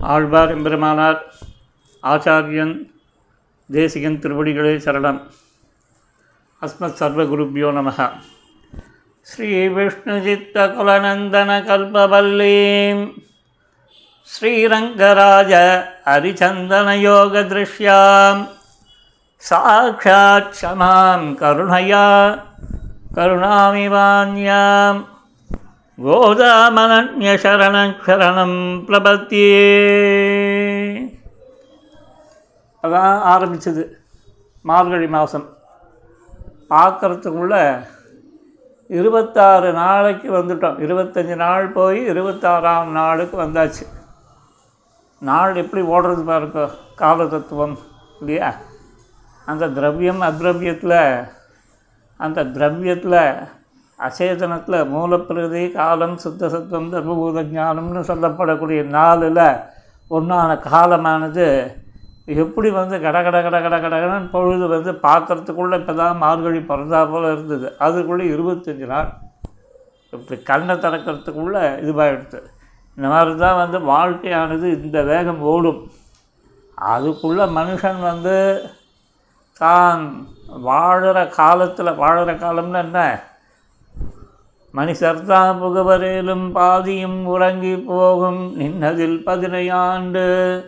ஆழ்வார் எம்பெருமானார் ஆச்சாரியன் தேசிகன் திருவடிகளே சரணம். அஸ்மத் சர்வகுருப்பியோ நமக. ஸ்ரீவிஷ்ணுஜித்தகுலநந்தனகல்பவல்லீம் ஸ்ரீரங்கராஜ ஹரிச்சந்தனயோகதிருஷ்யாம் சாட்சாத் சமாம் கருணையா கருணாமிவான்யாம் கோதாமனன்யசரணம் சரணம் பிரபத்தியே அதான் ஆரம்பித்தது மார்கழி மாதம் பார்க்குறதுக்குள்ள இருபத்தாறு நாளைக்கு வந்துட்டோம். இருபத்தஞ்சி நாள் போய் இருபத்தாறாம் நாளுக்கு வந்தாச்சு. நாள் எப்படி ஓடுறது பாருங்க கால தத்துவம் இல்லையா? அந்த திரவியம் அத்ரவியத்தில் அந்த திரவியத்தில் அசேதனத்தில் மூலப்பிரதி காலம் சுத்த சத்துவம் தர்மபூத ஞானம்னு சொல்லப்படக்கூடிய நாளில் ஒன்றான காலமானது எப்படி வந்து கட கட கட கட கடகடன்னு பொழுது வந்து பார்க்குறதுக்குள்ளே இப்போ தான் மார்கழி பிறந்தா போல் இருந்தது. அதுக்குள்ளே இருபத்தஞ்சி நாள். இப்படி கண்ணை திறக்கிறதுக்குள்ளே இதுவாகிடுது இந்த மாதிரி தான் வந்து வாழ்க்கையானது இந்த வேகம் ஓடும். அதுக்குள்ளே மனுஷன் வந்து தான் வாழ்கிற காலத்தில் வாழ்கிற காலம்னு என்ன? மனுஷர்தான் புகவரேலும் பாதியும் உறங்கி போகும் நின்னதில் பதினையாண்டு.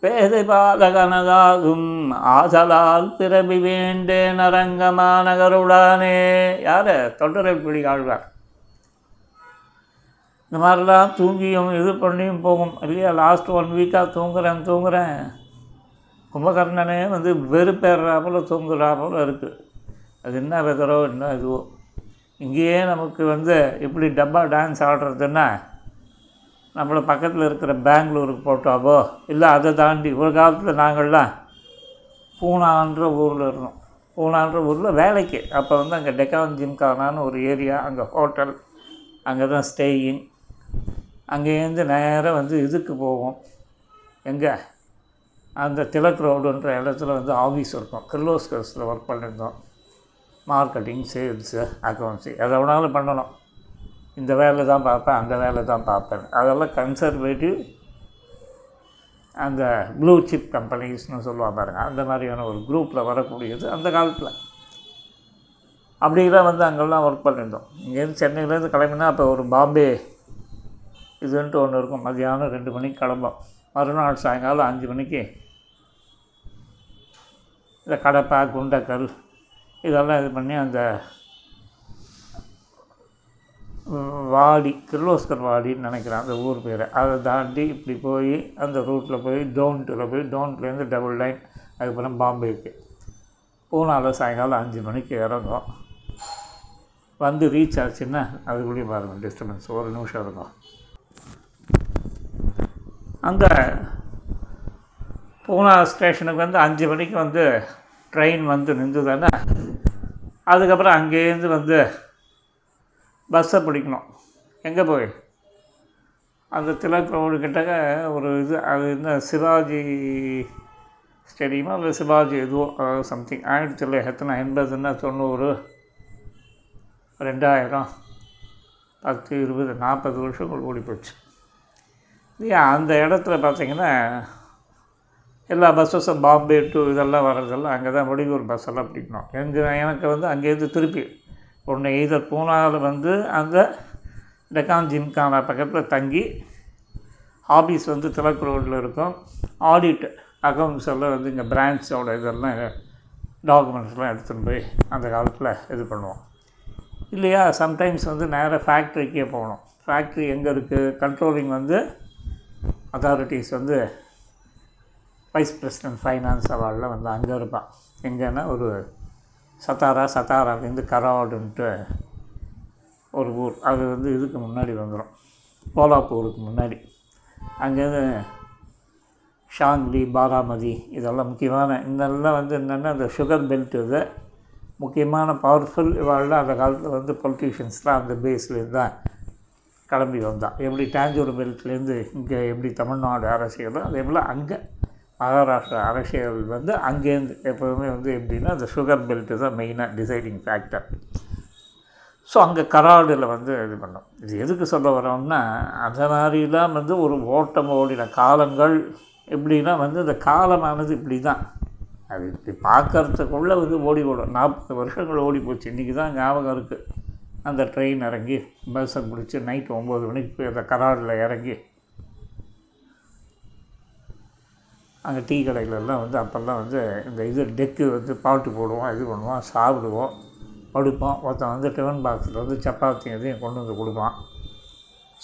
பேதை பாதகனதாகும் ஆதலால் பிறவி வேண்டேன் அரங்கமானகருடானே யார்? தொண்டரை பிடி ஆழ்வார். இந்த மாதிரிலாம் தூங்கியும் இது பண்ணியும் போகும். இல்லையா? லாஸ்ட் ஒன் வீக்காக தூங்குறேன் தூங்குறேன். கும்பகர்ணனே வந்து வெறுப்பேறா போல் தூங்குறா போல் இருக்குது அது என்ன வெதரோ என்ன இதுவோ. இங்கேயே நமக்கு வந்து இப்படி டப்பா டான்ஸ் ஆடுறதுன்னா நம்மளை பக்கத்தில் இருக்கிற பெங்களூருக்கு போட்டாவோ இல்லை அதை தாண்டி ஒரு காலத்தில் நாங்கள்லாம் பூனான்ற ஊரில் இருந்தோம். பூனான்ற ஊரில் வேலைக்கு. அப்போ வந்து அங்கே டெக்கான் ஜிம்கானான்னு ஒரு ஏரியா அங்கே ஹோட்டல் அங்கே தான் ஸ்டேயிங் அங்கேருந்து நேராக வந்து இதுக்கு போவோம். எங்கே? அந்த திலக் ரோடுன்ற இடத்துல வந்து ஆஃபீஸ் இருக்கும். கிர்லோஸ்கர்ஸில் ஒர்க் பண்ணியிருந்தோம். மார்க்கெட்டிங் சேல்ஸு அக்கௌண்ட்ஸு எதை வேணாலும் பண்ணணும். இந்த வேலை தான் பார்ப்பேன் அந்த வேலை தான் பார்ப்பேன். அதெல்லாம் கன்சர்வேட்டிவ் அந்த ப்ளூ சிப் கம்பெனிஸ்னு சொல்லுவாங்க பாருங்க அந்த மாதிரியான ஒரு குரூப்பில் வரக்கூடியது அந்த காலத்தில். அப்படிலாம் வந்து அங்கெல்லாம் ஒர்க் பண்ணியிருந்தோம். இங்கேருந்து சென்னையிலேருந்து கிளம்பினா அப்போ ஒரு பாம்பே இதுன்ட்டு ஒன்று இருக்கும். மதியானம் ரெண்டு மணிக்கு கிளம்போம். மறுநாள் சாயங்காலம் அஞ்சு மணிக்கு. இந்த கடப்பா குண்டக்கல் இதெல்லாம் இது பண்ணி அந்த வாடி கிர்லோஸ்கர் வாடின்னு நினைக்கிறேன் அந்த ஊர் பேர். அதை தாண்டி இப்படி போய் அந்த ரூட்டில் போய் டோன்ட்டில் போய் டோன்ட்லேருந்து டபுள் லைன் அதுக்கப்புறம் பாம்பேக்கு. பூனாவில் சாயங்காலம் அஞ்சு மணிக்கு இறங்கும். வந்து ரீச் ஆச்சுன்னா அதுக்குள்ளேயும் பாருங்கள் டிஸ்டர்பன்ஸ். ஒரு நிமிஷம் இருக்கும். அந்த பூனா ஸ்டேஷனுக்கு வந்து அஞ்சு மணிக்கு வந்து ட்ரெயின் வந்து நின்றுதானே? அதுக்கப்புறம் அங்கேருந்து வந்து பஸ்ஸை பிடிக்கணும். எங்கே போய்? அந்த திலக் ரோடு கிட்டக்க ஒரு இது அது என்ன சிவாஜி ஸ்டேடியமா இல்லை சிவாஜி எதுவோ சம்திங் ஆயிரத்தி தொள்ளாயிரத்தி எத்தனை எண்பதுன்னா தொண்ணூறு ரெண்டாயிரம் பத்து இருபது நாற்பது வருஷங்கள் ஓடி போச்சு இல்லையா அந்த இடத்துல பார்த்திங்கன்னா எல்லா பஸ்ஸஸும் பாம்பே டு இதெல்லாம் வர்றதெல்லாம் அங்கே தான் வடிவூர் பஸ்ஸெல்லாம் பிடிக்கணும். எங்கள் எனக்கு வந்து அங்கேருந்து திருப்பி ஒன்று எய்தர் பூனாவில் வந்து அந்த டெக்கான் ஜிம்கானா பக்கத்தில் தங்கி ஆஃபீஸ் வந்து திலக் ரோட்டில் இருக்கும். ஆடிட் அக்கௌண்ட்ஸ் எல்லாம் வந்து இங்கே பிரான்ச்சோட இதெல்லாம் டாக்குமெண்ட்ஸ்லாம் எடுத்துகிட்டு போய் அந்த காலத்தில் இது பண்ணுவோம். இல்லையா? சம்டைம்ஸ் வந்து நேராக ஃபேக்ட்ரிக்கே போகணும். ஃபேக்ட்ரி எங்கே இருக்குது கண்ட்ரோலிங் வந்து அத்தாரிட்டிஸ் வந்து வைஸ் பிரசிடென்ட் ஃபைனான்ஸ் அவார்டில் வந்து அங்கே இருப்பான் எங்கன்னா ஒரு சத்தாரா சத்தாராலேருந்து கராடுன்ட்டு ஒரு ஊர். அது வந்து இதுக்கு முன்னாடி வந்துடும் கோலாப்பூருக்கு முன்னாடி. அங்கேருந்து ஷாங்லி பாராமதி இதெல்லாம் முக்கியமான இதெல்லாம் வந்து என்னென்னா இந்த சுகர் பெல்ட் இது முக்கியமான பவர்ஃபுல் இவாள்லாம் அந்த காலத்தில் வந்து பொலிட்டீஷியன்ஸ்லாம் அந்த பேஸ்லேருந்து தான் கிளம்பி வந்தான் எப்படி டாஞ்சூர் பெல்ட்லேருந்து இங்கே எப்படி தமிழ்நாடு அரசியலோ அதே போல் அங்கே மகாராஷ்டிரா அரசியல் வந்து அங்கேருந்து எப்போதுமே வந்து எப்படின்னா அந்த சுகர் பெல்ட்டு தான் மெயினாக டிசைடிங் ஃபேக்டர் ஸோ அங்கே கராடில் வந்து இது பண்ணோம். இது எதுக்கு சொல்ல வரோம்னா அந்த மாதிரிலாம் வந்து ஒரு ஓட்டம் ஓடின காலங்கள் எப்படின்னா வந்து இந்த காலமானது இப்படி தான் அது இப்படி பார்க்கறதுக்குள்ளே வந்து ஓடி ஓடும் நாற்பது வருஷங்கள் ஓடி போச்சு. இன்றைக்கி தான் ஞாபகம் இருக்குது அந்த ட்ரெயின் இறங்கி பஸ்ஸை பிடிச்சி நைட்டு ஒம்பது மணிக்கு போய் அந்த கராடில் இறங்கி அங்கே டீ கடைகளெல்லாம் வந்து அப்போல்லாம் வந்து இந்த இது டெக்கு வந்து பாட்டு போடுவோம் இது பண்ணுவோம் சாப்பிடுவோம் படுப்போம். ஒருத்தன் வந்து டிஃபன் பாக்ஸில் வந்து சப்பாத்தி இதையும் கொண்டு வந்து கொடுப்பான்.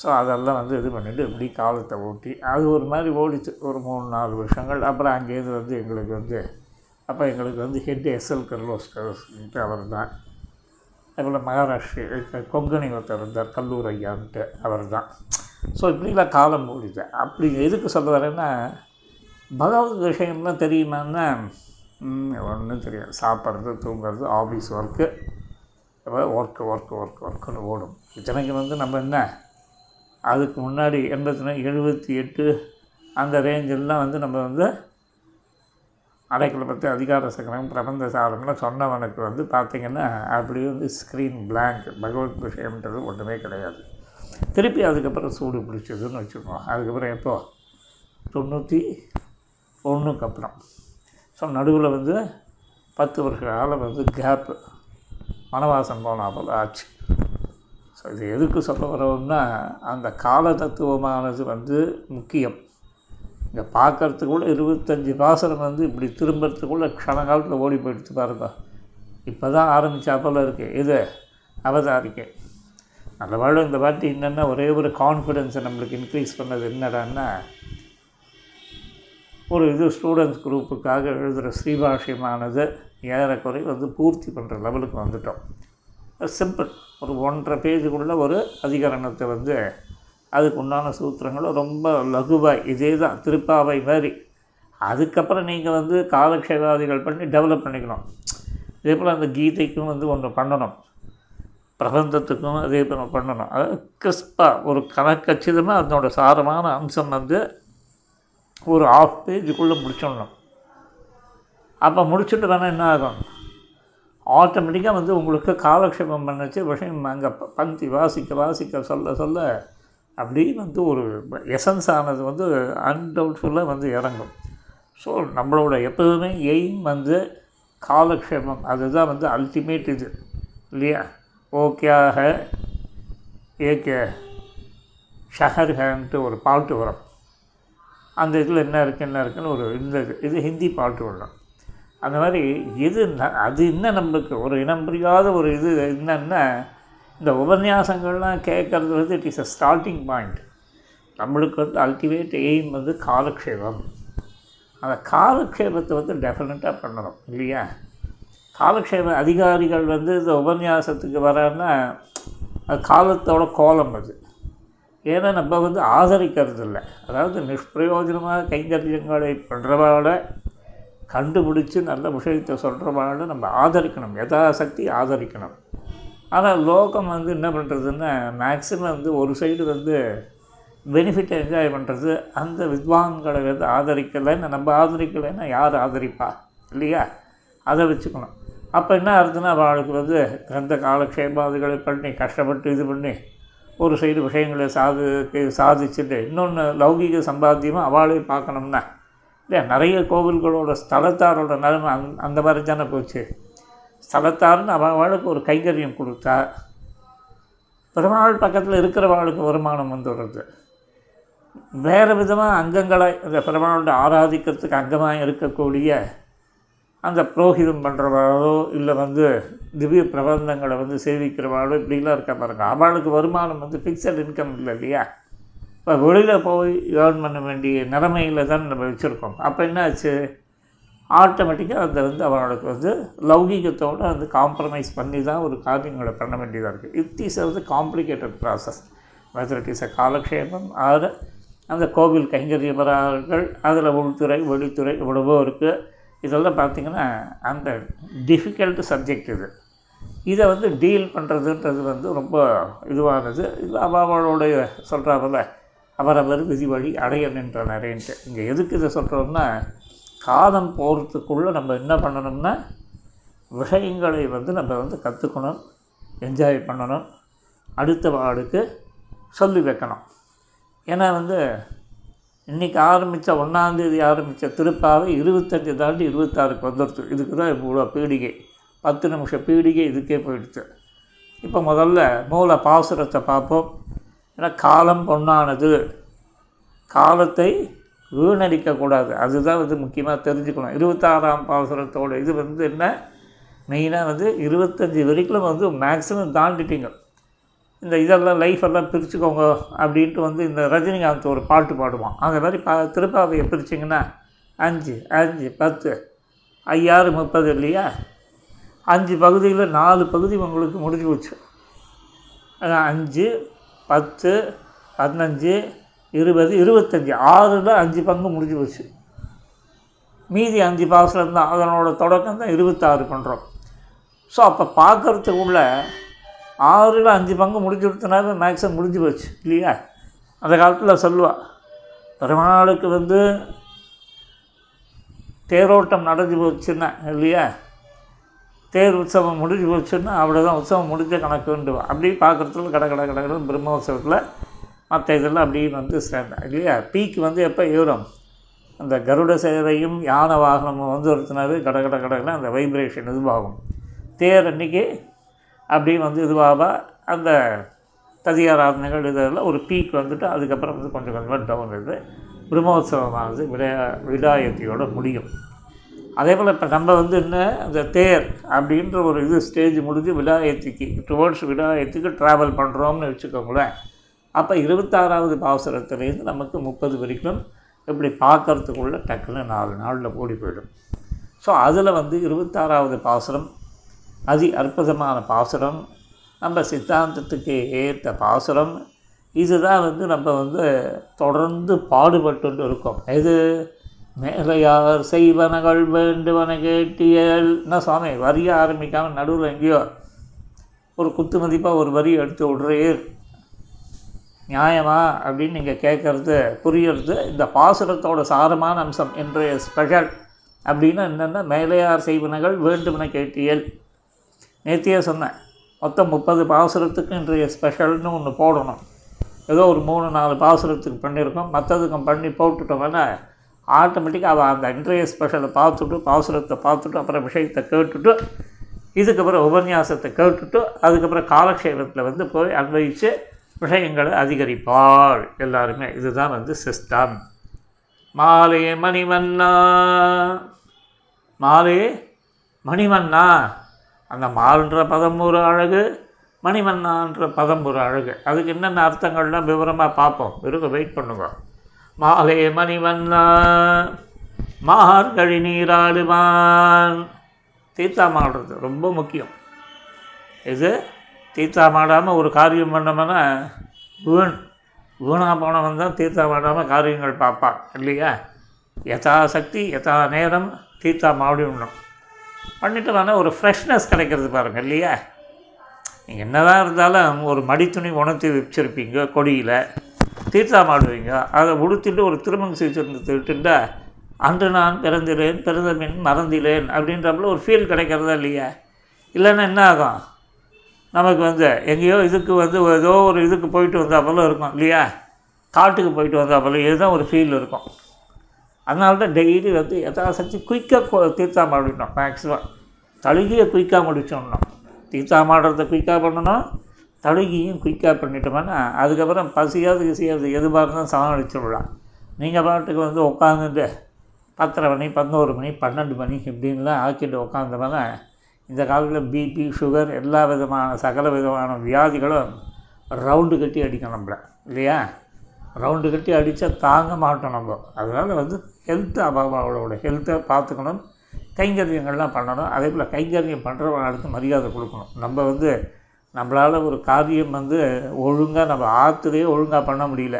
ஸோ அதெல்லாம் வந்து இது பண்ணிவிட்டு இப்படி காலத்தை ஓட்டி அது ஒரு மாதிரி ஓடிச்சு. ஒரு மூணு நாலு வருஷங்கள். அப்புறம் அங்கேருந்து வந்து எங்களுக்கு வந்து அப்போ எங்களுக்கு வந்து ஹெட் எஸ்எல் கர்லோஸ்கர்ன்ட்டு அவர் தான். அதுபோல் மகாராஷ்டிர கொங்கணி ஒருத்தர் இருந்தார் கல்லூர் ஐயான்ட்டு அவர் தான். ஸோ இப்படிலாம் காலம் ஓடிது அப்படி எதுக்கு சொல்ல வரேன்னா பகவத் விஷயம்லாம் தெரியுமான்னா ஒன்றும் தெரியாது. சாப்பிட்றது தூங்குறது office work work work work ஒர்க்குன்னு ஓடும். இத்தனைக்கு வந்து நம்ம என்ன? அதுக்கு முன்னாடி எண்பத்தி எழுபத்தி எட்டு அந்த ரேஞ்செல்லாம் வந்து நம்ம வந்து அடைக்கலை பற்றி அதிகார சக்கரம் பிரபந்த சாரம்லாம் சொன்னவனுக்கு வந்து பார்த்திங்கன்னா அப்படி வந்து ஸ்க்ரீன் பிளாங்க் பகவத் விஷயம்ன்றது ஒன்றுமே கிடையாது. திருப்பி அதுக்கப்புறம் சூடு பிடிச்சதுன்னு வச்சுக்கோங்க. அதுக்கப்புறம் எப்போது தொண்ணூற்றி ஒன்றுக்கு அப்புறம். ஸோ நடுவில் வந்து பத்து வருஷ காலம் வந்து கேப்பு வனவாசம் போனா போல் ஆச்சு. ஸோ இது எதுக்கு சொல்ல வரோம்னா அந்த கால தத்துவமானது வந்து முக்கியம். இதை பார்க்கறதுக்குள்ள இருபத்தஞ்சி பாசனம் வந்து இப்படி திரும்புறதுக்குள்ள க்ஷண காலத்தில் ஓடி போயிடுச்சு பாருங்க இப்போ தான் ஆரம்பித்தா போல் இருக்குது இது அவதாரிக்கை. நல்ல வேளை இந்த வாட்டி என்னென்னா ஒரே ஒரு கான்ஃபிடென்ஸை நம்மளுக்கு இன்க்ரீஸ் பண்ணது என்னடான்னா ஒரு இது ஸ்டூடெண்ட்ஸ் குரூப்புக்காக எழுதுகிற ஸ்ரீபாஷ்யமானது ஏறக்குறை வந்து பூர்த்தி பண்ணுற லெவலுக்கு வந்துட்டோம். சிம்பிள் ஒரு ஒன்றரை பேஜுக்குள்ளே ஒரு அதிகரணத்தை வந்து அதுக்கு உண்டான சூத்திரங்களை ரொம்ப லகுவாக இதே தான் திருப்பாவை மாதிரி அதுக்கப்புறம் நீங்கள் வந்து காலக்ஷேபாதிகள் பண்ணி டெவலப் பண்ணிக்கணும். இதே போல் அந்த கீதைக்கும் வந்து ஒன்று பண்ணணும். பிரபந்தத்துக்கும் அதே போல் பண்ணணும். அதாவது கிறிஸ்பாக ஒரு கணக்கச்சிதமாக அதனோட சாரமான அம்சம் வந்து ஒரு ஆஃப் பேஜுக்குள்ளே முடிச்சிடணும். அப்போ முடிச்சுட்டு வேணால் என்ன ஆகும்? ஆட்டோமேட்டிக்காக வந்து உங்களுக்கு காலக்ஷேபம் பண்ணச்சு விஷயம் அங்கே பந்தி வாசிக்க வாசிக்க சொல்ல சொல்ல அப்படி வந்து ஒரு எசன்ஸ் ஆனது வந்து அன்டவுட்ஃபுல்லாக வந்து இறங்கும். ஸோ நம்மளோட எப்போதுமே எய்ம் வந்து காலக்ஷேபம். அதுதான் வந்து அல்டிமேட் இது. இல்லையா? ஓகேயாக ஏகே ஷஹர்ஹன்ட்டு ஒரு பாட்டு வரும். அந்த இதில் என்ன இருக்குது என்ன இருக்குன்னு ஒரு இந்த இது இது ஹிந்தி பாட்டு ஒன்று அந்த மாதிரி எது அது இன்னும் நம்மளுக்கு? ஒரு இனம் புரியாத ஒரு இது என்னென்னா இந்த உபன்யாசங்கள்லாம் கேட்குறது வந்து it is a starting point நம்மளுக்கு வந்து அல்டிமேட் எய்ம் வந்து காலக்ஷேபம். அந்த காலக்ஷேபத்தை வந்து டெஃபினட்டாக பண்ணணும் இல்லையா? காலக்ஷேப அதிகாரிகள் வந்து இந்த உபன்யாசத்துக்கு வரான்னா அது காலத்தோட கோலம் அது. ஏன்னா நம்ம வந்து ஆதரிக்கிறது இல்லை அதாவது நிஷ்பிரயோஜனமாக கைங்கரியங்களை பண்ணுறவாட கண்டுபிடிச்சி நல்ல விஷயத்தை சொல்கிறவாட நம்ம ஆதரிக்கணும். யதாசக்தி ஆதரிக்கணும். ஆனால் லோகம் வந்து என்ன பண்ணுறதுன்னா மேக்ஸிமம் வந்து ஒரு சைடு வந்து பெனிஃபிட்டை என்ஜாய் பண்ணுறது அந்த வித்வான்களை வந்து ஆதரிக்கலைன்னு நம்ம ஆதரிக்கலைன்னா யார் ஆதரிப்பா? இல்லையா? அதை வச்சுக்கணும். அப்போ என்ன ஆகுதுன்னா அவளுக்கு வந்து அந்த காலக்ஷேபாதிகளை பண்ணி கஷ்டப்பட்டு இது பண்ணி ஒரு சைடு விஷயங்களை சாது சாதிச்சுட்டு இன்னொன்று லௌகிக சம்பாத்தியமாக அவளே பார்க்கணும்னா இல்லையா? நிறைய கோவில்களோட ஸ்தலத்தாரோட நிலைமை அந் அந்த மாதிரி தானே போச்சு. ஸ்தலத்தார்னு அவள் அவளுக்கு ஒரு கைங்கரியம் கொடுத்தா பெருமாள் பக்கத்தில் இருக்கிறவளுக்கு வருமானம் வந்துடுறது. வேறு விதமாக அங்கங்களை இந்த பெருமாளோட ஆராதிக்கிறதுக்கு அங்கமாக இருக்கக்கூடிய அந்த புரோகிதம் பண்ணுறவாளோ இல்லை வந்து திவ்ய பிரபந்தங்களை வந்து சேவிக்கிறவாளோ இப்படிலாம் இருக்கா பாருங்கள் அவளுக்கு வருமானம் வந்து ஃபிக்ஸட் இன்கம் இல்லை இல்லையா? இப்போ வெளியில் போய் ஏர்ன் பண்ண வேண்டிய நிலமையில் தான் நம்ம வச்சுருக்கோம். அப்போ என்ன ஆச்சு ஆட்டோமேட்டிக்காக அதை வந்து அவளுக்கு வந்து லௌகீகத்தோடு வந்து காம்ப்ரமைஸ் பண்ணி தான் ஒரு காரியங்களை பண்ண வேண்டியதாக இருக்குது இட் இஸ் வந்து complicated process whether it is a காலக்ஷேபம் ஆறு அந்த கோவில் கைங்கரியவரார்கள் அதில் உள்துறை வெளித்துறை இவ்வளவோ இருக்குது இதெல்லாம் பார்த்திங்கன்னா அந்த டிஃபிகல்ட் சப்ஜெக்ட் இது. இதை வந்து டீல் பண்ணுறதுன்றது வந்து ரொம்ப இதுவானது. இது அவளுடைய சொல்கிறாங்கல்ல அவரவர் விதி வழி அடைய நின்ற நிறையன்ட்டு இங்கே எதுக்கு இதை சொல்கிறோம்னா காலம் போகிறதுக்குள்ளே நம்ம என்ன பண்ணணும்னா விஷயங்களை வந்து நம்ம வந்து கற்றுக்கணும் என்ஜாய் பண்ணணும் அடுத்த வார்டுக்கு சொல்லி வைக்கணும். ஏன்னா வந்து இன்றைக்கி ஆரம்பித்த ஒன்றாந்தேதி ஆரம்பித்த திருப்பாவை இருபத்தஞ்சி தாண்டி இருபத்தாறுக்கு வந்துடுச்சு. இதுக்கு தான் இவ்வளோ பீடிகை. பத்து நிமிஷம் பீடிகை இதுக்கே போயிடுச்சு. இப்போ முதல்ல மூல பாசுரத்தை பார்ப்போம். ஏன்னா காலம் பொன்னானது. காலத்தை வீணடிக்கக்கூடாது. அதுதான் வந்து முக்கியமாக தெரிஞ்சுக்கணும். இருபத்தாறாம் பாசுரத்தோட இது வந்து என்ன? மெயினாக வந்து இருபத்தஞ்சி வரைக்கும் வந்து மேக்ஸிமம் தாண்டிட்டீங்க. இந்த இதெல்லாம் லைஃப் எல்லாம் பிரிச்சுக்கோங்க அப்படின்ட்டு வந்து இந்த ரஜினிகாந்த் ஒரு பாட்டு பாடுவான். அந்த மாதிரி பா திருப்பாவையை பிரிச்சிங்கன்னா அஞ்சு அஞ்சு பத்து ஐயாறு முப்பது இல்லையா? அஞ்சு பகுதியில் நாலு பகுதி உங்களுக்கு முடிஞ்சு போச்சு. அதான் அஞ்சு பத்து பதினஞ்சு இருபது இருபத்தஞ்சி ஆறில் அஞ்சு பங்கு முடிஞ்சு போச்சு. மீதி அஞ்சு பாசனம் தான் அதனோட தொடக்கம் தான் இருபத்தாறு பண்ணுறோம் ஸோ அப்போ பார்க்குறதுக்குள்ள ஆறில் அஞ்சு பங்கு முடிஞ்சு கொடுத்தனாவே மேக்ஸிமம் முடிஞ்சு போச்சு இல்லையா? அந்த காலத்தில் சொல்லுவாள் பெருமாளுக்கு வந்து தேரோட்டம் நடந்து போச்சுன்னா இல்லையா? தேர் உற்சவம் முடிஞ்சு போச்சுன்னா அவ்வளோதான் உற்சவம் முடிஞ்ச கணக்குண்டுவா அப்படி பார்க்குறதுல கடை கடை கடை பிரம்மோற்சவத்தில் மற்ற இதெல்லாம் அப்படியே வந்து சேர்ந்தேன் இல்லையா? பீக் வந்து எப்போ ஏறும்? அந்த கருட சேவையும் யானை வாகனமும் வந்து ஒருத்தினாவே கட கட அந்த வைப்ரேஷன் இதுவாகும். தேர் அன்றைக்கி அப்படின்னு வந்து இதுவாக அந்த ததியாராதனைகள் இதெல்லாம் ஒரு பீக் வந்துட்டு அதுக்கப்புறம் வந்து கொஞ்சம் கொஞ்சமாக டவுன் இது பிரம்மோத்சவமானது விடா விடாயத்தியோட முடியும். அதே போல் இப்போ நம்ம வந்து என்ன அந்த தேர் அப்படின்ற ஒரு இது ஸ்டேஜ் முடிஞ்சு விடாயத்திக்கு டுவோர்ட்ஸ் விடாயத்துக்கு ட்ராவல் பண்ணுறோம்னு வச்சுக்கோங்களேன். அப்போ இருபத்தாறாவது பாவசரத்துலேருந்து நமக்கு முப்பது வரைக்கும் இப்படி பார்க்கறதுக்குள்ளே டக்குன்னு நாலு நாளில் ஓடி போயிடும். ஸோ அதில் வந்து இருபத்தாறாவது பாசுரம் அதி அற்புதமான பாசுரம். நம்ம சித்தாந்தத்துக்கு ஏற்ற பாசுரம். இதுதான் வந்து நம்ம வந்து தொடர்ந்து பாடுபட்டு இருக்கோம். இது மேலையார் செய்வனகள் வேண்டுவன கேட்டியல். என்ன சுவாமி வரிய ஆரம்பிக்காமல் நடுவில் எங்கேயோ ஒரு குத்து மதிப்பாக ஒரு வரி எடுத்து விடுறீர். நியாயமா? அப்படின்னு நீங்கள் கேட்குறது புரியறது இந்த பாசுரத்தோட சாரமான அம்சம் இன்றைய ஸ்பெஷல் அப்படின்னா என்னென்னா மேலையார் செய்வனகள் வேண்டுமென கேட்டியல். நேத்தியே சொன்னேன் மொத்தம் முப்பது பாசுரத்துக்கு இன்றைய ஸ்பெஷல்னு ஒன்று போடணும். ஏதோ ஒரு மூணு நாலு பாசுரத்துக்கு பண்ணியிருக்கோம். மற்றதுக்கும் பண்ணி போட்டுட்டோம்னா ஆட்டோமேட்டிக்காக அவள் அந்த இன்றைய ஸ்பெஷலை பார்த்துட்டு பாசுரத்தை பார்த்துட்டு அப்புறம் விஷயத்தை கேட்டுட்டு இதுக்கப்புறம் உபன்யாசத்தை கேட்டுட்டு அதுக்கப்புறம் காலக்ஷேபத்தில் வந்து போய் அன்வயித்து விஷயங்களை அதிகரிப்பாள். எல்லாருமே இதுதான் வந்து சிஸ்டம் மாலே மணிவண்ணா மாலே மணிவண்ணா அந்த மால்ன்ற பதம் ஒரு அழகு மணிவண்ணான்ற பதம் ஒரு அழகு. அதுக்கு என்னென்ன அர்த்தங்கள்லாம் விவரமாக பார்ப்போம். இருங்க வெயிட் பண்ணுங்க. மாலே மணிவண்ணா மார்கழி நீராடுவான். தீர்த்தாமாடுறது ரொம்ப முக்கியம். இது தீர்த்தாமாடாமல் ஒரு காரியம் பண்ணோம்னா வீண். வீணாக போனவன் தான் தீர்த்தாமாடாமல் காரியங்கள் பார்ப்பான் இல்லையா? யதா சக்தி யதா நேரம் தீர்த்தாமாடி விடணும் பண்ணிட்டு வேணால் ஒரு ஃப்ரெஷ்னஸ் கிடைக்கிறது பாருங்கள் இல்லையா? நீங்கள் என்ன தான் இருந்தாலும் ஒரு மடித்துணி உணர்த்தி வச்சுருப்பீங்க கொடியில் தீர்த்தம் மாடுவீங்க. அதை உடுத்திட்டு ஒரு திருமணம் செய்து திருட்டுண்டா அன்று நான் பிறந்திலேன் பிறந்த மீன் மறந்திலேன் அப்படின்றப்பல ஒரு ஃபீல் கிடைக்கிறதா இல்லையா? இல்லைன்னா என்ன ஆகும்? நமக்கு வந்து எங்கேயோ இதுக்கு வந்து ஏதோ ஒரு இதுக்கு போயிட்டு வந்தால் போல இருக்கும் இல்லையா? காட்டுக்கு போயிட்டு வந்தாப்போல இதுதான் ஒரு ஃபீல் இருக்கும். அதனால தான் டெய்லி வந்து யதாசக்தி குயிக்காக தீர்த்தா ஆடிட்டோம் மேக்ஸிமம் தழுகியை குயிக்காக முடிச்சோம்னோம் தீர்த்தா ஆடுறத குயிக்காக பண்ணணும் தழுகியும் குயிக்காக பண்ணிட்டோம்னா அதுக்கப்புறம் பசியாவது கிசியாது எதுவாக இருந்தாலும் சமாளிச்சு விடலாம் நீங்கள் பாட்டுக்கு வந்து உட்காந்துட்டு பத்தரை மணி பதினோரு மணி பன்னெண்டு மணி இப்படின்லாம் ஆக்கிட்டு உட்காந்தோம்னா இந்த காலத்தில் பிபி சுகர் எல்லா விதமான சகல விதமான வியாதிகளும் ரவுண்டு கட்டி அடிக்கும் நம்மளை இல்லையா? ரவுண்டு கட்டி அடித்தா தாங்க மாட்டோம் நம்ம. அதனால் வந்து ஹெல்த்து அவங்களோட ஹெல்த்தை பார்த்துக்கணும். கைங்கரியங்கள்லாம் பண்ணணும். அதே போல் கைங்கரியம் பண்ணுறவங்களுக்கு மரியாதை கொடுக்கணும். நம்ம வந்து நம்மளால் ஒரு காரியம் வந்து ஒழுங்காக நம்ம ஆற்றுலேயே ஒழுங்காக பண்ண முடியல.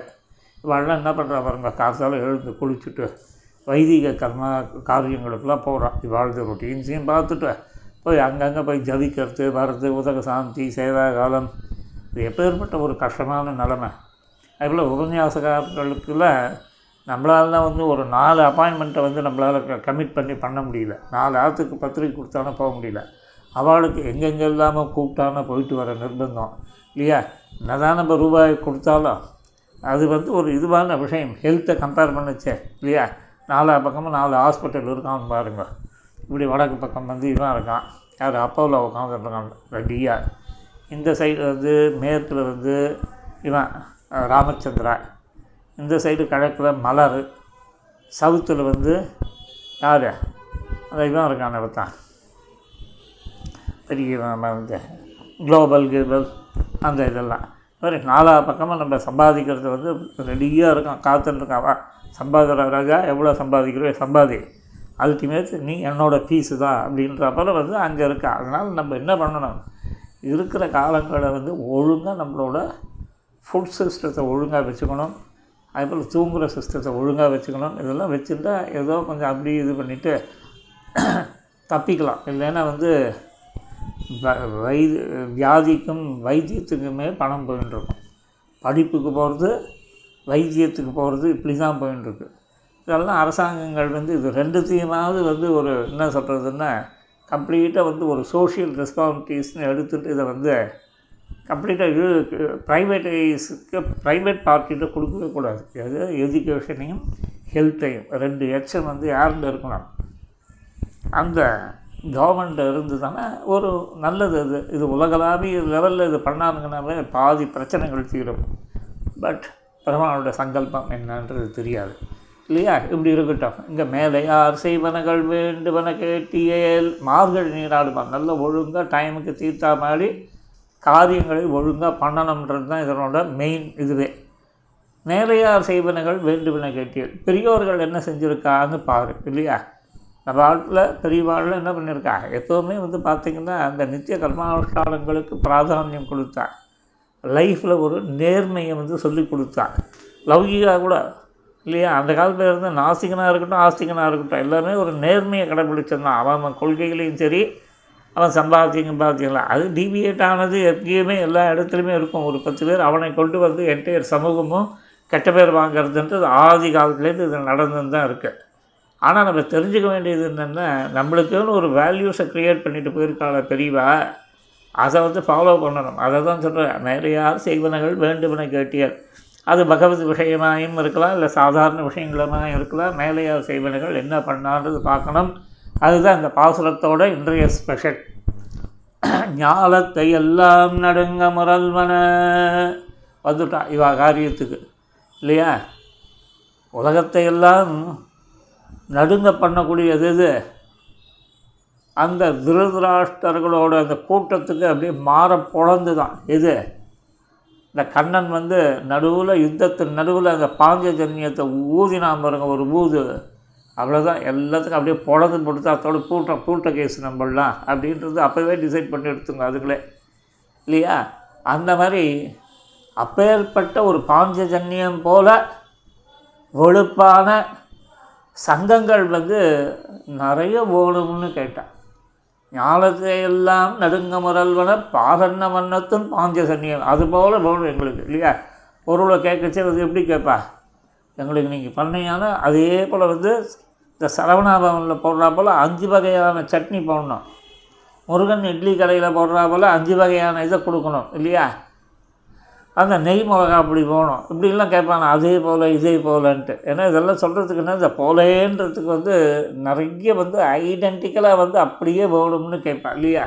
இவெல்லாம் என்ன பண்ணுறா பாருங்க காசால் எழுந்து குளிச்சுட்டு வைதிக கர்ம காரியங்களுக்கெல்லாம் போகிறான் இவாழ்ந்த ரொட்டீன்ஸையும் பார்த்துட்டு போய் அங்கங்கே போய் ஜபிக்கிறது வர்றது உதக சாந்தி சேதா காலம் இது எப்பேற்பட்ட ஒரு கஷ்டமான நிலமை. அதுபோல் உபன்யாசகாரர்களுக்குள்ள நம்மளால வந்து ஒரு நாலு அப்பாயின்மெண்ட்டை வந்து நம்மளால் கமிட் பண்ணி பண்ண முடியல. நாலு ஆற்றுக்கு பத்திரிக்கை கொடுத்தாலும் போக முடியல. அவளுக்கு எங்கெங்கே இல்லாமல் கூப்பிட்டான போயிட்டு வர நிர்பந்தம். இல்லையா? என்னதான் நம்ம ரூபாய் கொடுத்தாலும் அது வந்து ஒரு இதுவான விஷயம். ஹெல்த்தை கம்பேர் பண்ணுச்சே இல்லையா? நாலா பக்கமும் நாலு ஹாஸ்பிட்டல் இருக்கான்னு பாருங்க. இப்படி வடக்கு பக்கம் வந்து இவன் இருக்கான். யார்? அப்போவில் உட்காந்துருக்கான் ரெடியாக இந்த சைடு வந்து மேற்கில் வந்து இவன். ராமச்சந்திரா. இந்த சைடு கிழக்கில் மலர் சவுத்தில் வந்து யார்? அந்த இவன் இருக்கான் ஒருத்தன் பெரிய நம்ம வந்து குளோபல் கிளோபல் அந்த இதெல்லாம். மாதிரி நாலா பக்கமாக நம்ம சம்பாதிக்கிறது வந்து ரெடியாக இருக்கும் காத்துருக்கான் வா சம்பாதிக்கிற ராஜா எவ்வளோ சம்பாதிக்கிறோ சம்பாதி. அல்டிமேட் நீ என்னோடய பீஸு தான் அப்படின்ற போல வந்து அங்கே இருக்கா. அதனால் நம்ம என்ன பண்ணணும்? இருக்கிற காலங்களை வந்து ஒழுங்காக நம்மளோட ஃபுட் சிஸ்டத்தை ஒழுங்காக வச்சுக்கணும். அதுபோல் தூங்குகிற சிஸ்டத்தை ஒழுங்காக வச்சுக்கணும். இதெல்லாம் வச்சுருந்தா ஏதோ கொஞ்சம் அப்படி இது பண்ணிவிட்டு தப்பிக்கலாம். இல்லைன்னா வந்து வ- வைது வியாதிக்கும் வைத்தியத்துக்குமே பணம் போயின்னு இருக்கும் படிப்புக்கு போகிறது வைத்தியத்துக்கு போகிறது இப்படி தான் போயின்னு இருக்கு இதெல்லாம் அரசாங்கங்கள் வந்து இது ரெண்டுத்தையுமாவது வந்து ஒரு என்ன சொல்கிறதுன்னா கம்ப்ளீட்டாக வந்து ஒரு சோஷியல் ரெஸ்பான்சிபிலிட்டிஸ்னு எடுத்துகிட்டு இதை வந்து கம்ப்ளீட்டாக இது ப்ரைவேட்டைஸுக்கு ப்ரைவேட் பார்ட்டிகிட்ட கொடுக்கவே கூடாது. அது எஜுகேஷனையும் ஹெல்த்தையும் ரெண்டு எச்சம் வந்து யார்கிட்ட இருக்கணும் அந்த கவர்மெண்ட் இருந்ததுன்னா ஒரு நல்லது அது. இது உலகளாவிய லெவலில் இது பண்ணானுங்கனாவே பாதி பிரச்சனைகள் தீரும். பட் பெருமானோட சங்கல்பம் என்னன்றது தெரியாது. இல்லையா? இப்படி இருக்கட்டும். இங்கே மேலே யார் செய்வனகள் வேண்டுவன கேட்டியேல். மார்கழி நீராடுவான். நல்ல ஒழுங்காக டைமுக்கு தீர்த்தா மாதிரி காரியங்களை ஒழுங்காக பண்ணணுன்றது தான் இதனோட மெயின் இதுவே. மேலையார் செய்வனகள் வேண்டுவன கேட்டீர் பெரியோர்கள் என்ன செஞ்சுருக்கான்னு பாரு இல்லையா? நம்ம வாழ்க்கையில் பெரியவாழ்ல என்ன பண்ணியிருக்கா எப்போவுமே வந்து பார்த்திங்கன்னா அந்த நித்திய கர்மானுஷ்டானங்களுக்கு பிராதானியம் கொடுத்தா லைஃப்பில் ஒரு நேர்மையை வந்து சொல்லி கொடுத்தா லௌகிகா கூட இல்லையா? அந்த காலத்தில் இருந்து நாஸ்திகனாக இருக்கட்டும் ஆஸ்திகனாக இருக்கட்டும் எல்லாமே ஒரு நேர்மையை கடைபிடிச்சிருந்தான் அவன் அவன் கொள்கைகளையும் சரி அவன் சம்பாத்தியம் பார்த்தீங்களா அது டிவியேட் ஆனது எப்பயுமே எல்லா இடத்துலையுமே இருக்கும். ஒரு பத்து பேர் அவனை கொண்டு வந்து என்டையர் சமூகமும் கெட்ட பேர் வாங்குறதுன்றது ஆதி காலத்துலேருந்து இது நடந்துன்னு தான் இருக்குது ஆனால் நம்ம தெரிஞ்சுக்க வேண்டியது என்னென்னா நம்மளுக்குன்னு ஒரு வேல்யூஸை க்ரியேட் பண்ணிட்டு போயிருக்காள பெரியவா அதை வந்து ஃபாலோ பண்ணணும். அதை தான் சொல்கிறேன் நிறையார் செய்வனகள் வேண்டுமென கேட்டியல். அது பகவத் விஷயமாயும் இருக்கலாம் இல்லை சாதாரண விஷயங்களுமாயும் இருக்கலாம். மேலையார் செய்வனகள் என்ன பண்ணான்றது பார்க்கணும். அதுதான் இந்த பாசுரத்தோட இன்றைய ஸ்பெஷல் ஞாலத்தை எல்லாம் நடுங்க முரல்வன. வந்துட்டான் இவா காரியத்துக்கு. இல்லையா? உலகத்தை எல்லாம் நடுங்க பண்ணக்கூடியது இது அந்த திருதராஷ்டர்களோட அந்த கூட்டத்துக்கு அப்படியே மாற பொழந்து தான் எது? இந்த கண்ணன் வந்து நடுவில் யுத்தத்தின் நடுவில் அந்த பாஞ்சஜன்யத்தை ஊதினாம பாருங்க ஒரு ஊது. அவ்வளோதான் எல்லாத்துக்கும் அப்படியே பொழந்து கொடுத்து அதோட பூட்ட பூட்ட கேஸ் நம்மளாம் அப்படின்றது அப்போவே டிசைட் பண்ணி எடுத்துங்க அதுங்களே இல்லையா? அந்த மாதிரி அப்பேற்பட்ட ஒரு பாஞ்சஜன்யம் போல் வெளுப்பான சங்கங்கள் வந்து நிறைய வேணும்னு கேட்டான் ஞானத்தை எல்லாம் நடுங்க முரல்வன பாதன்ன வண்ணத்தும் பாஞ்சசன்யம் அதுபோல் வேணும் எங்களுக்கு இல்லையா? பொருளை கேட்கச்சே வந்து எப்படி கேட்பா? எங்களுக்கு நீங்கள் பண்ணீங்கன்னா அதே போல் வந்து இந்த சரவணா பவனில் போடுறா போல் அஞ்சு வகையான சட்னி போடணும். முருகன் இட்லி கடையில் போடுறா போல் அஞ்சு வகையான இதை கொடுக்கணும் இல்லையா? அந்த நெய் மிளகா அப்படி போகணும் இப்படிலாம் கேட்பாங்க அதே போல் இதே போலன்ட்டு. ஏன்னா இதெல்லாம் சொல்கிறதுக்கு என்ன இந்த போலேன்றதுக்கு வந்து நிறைய வந்து ஐடென்டிக்கலாக வந்து அப்படியே போகணும்னு கேட்பான் இல்லையா?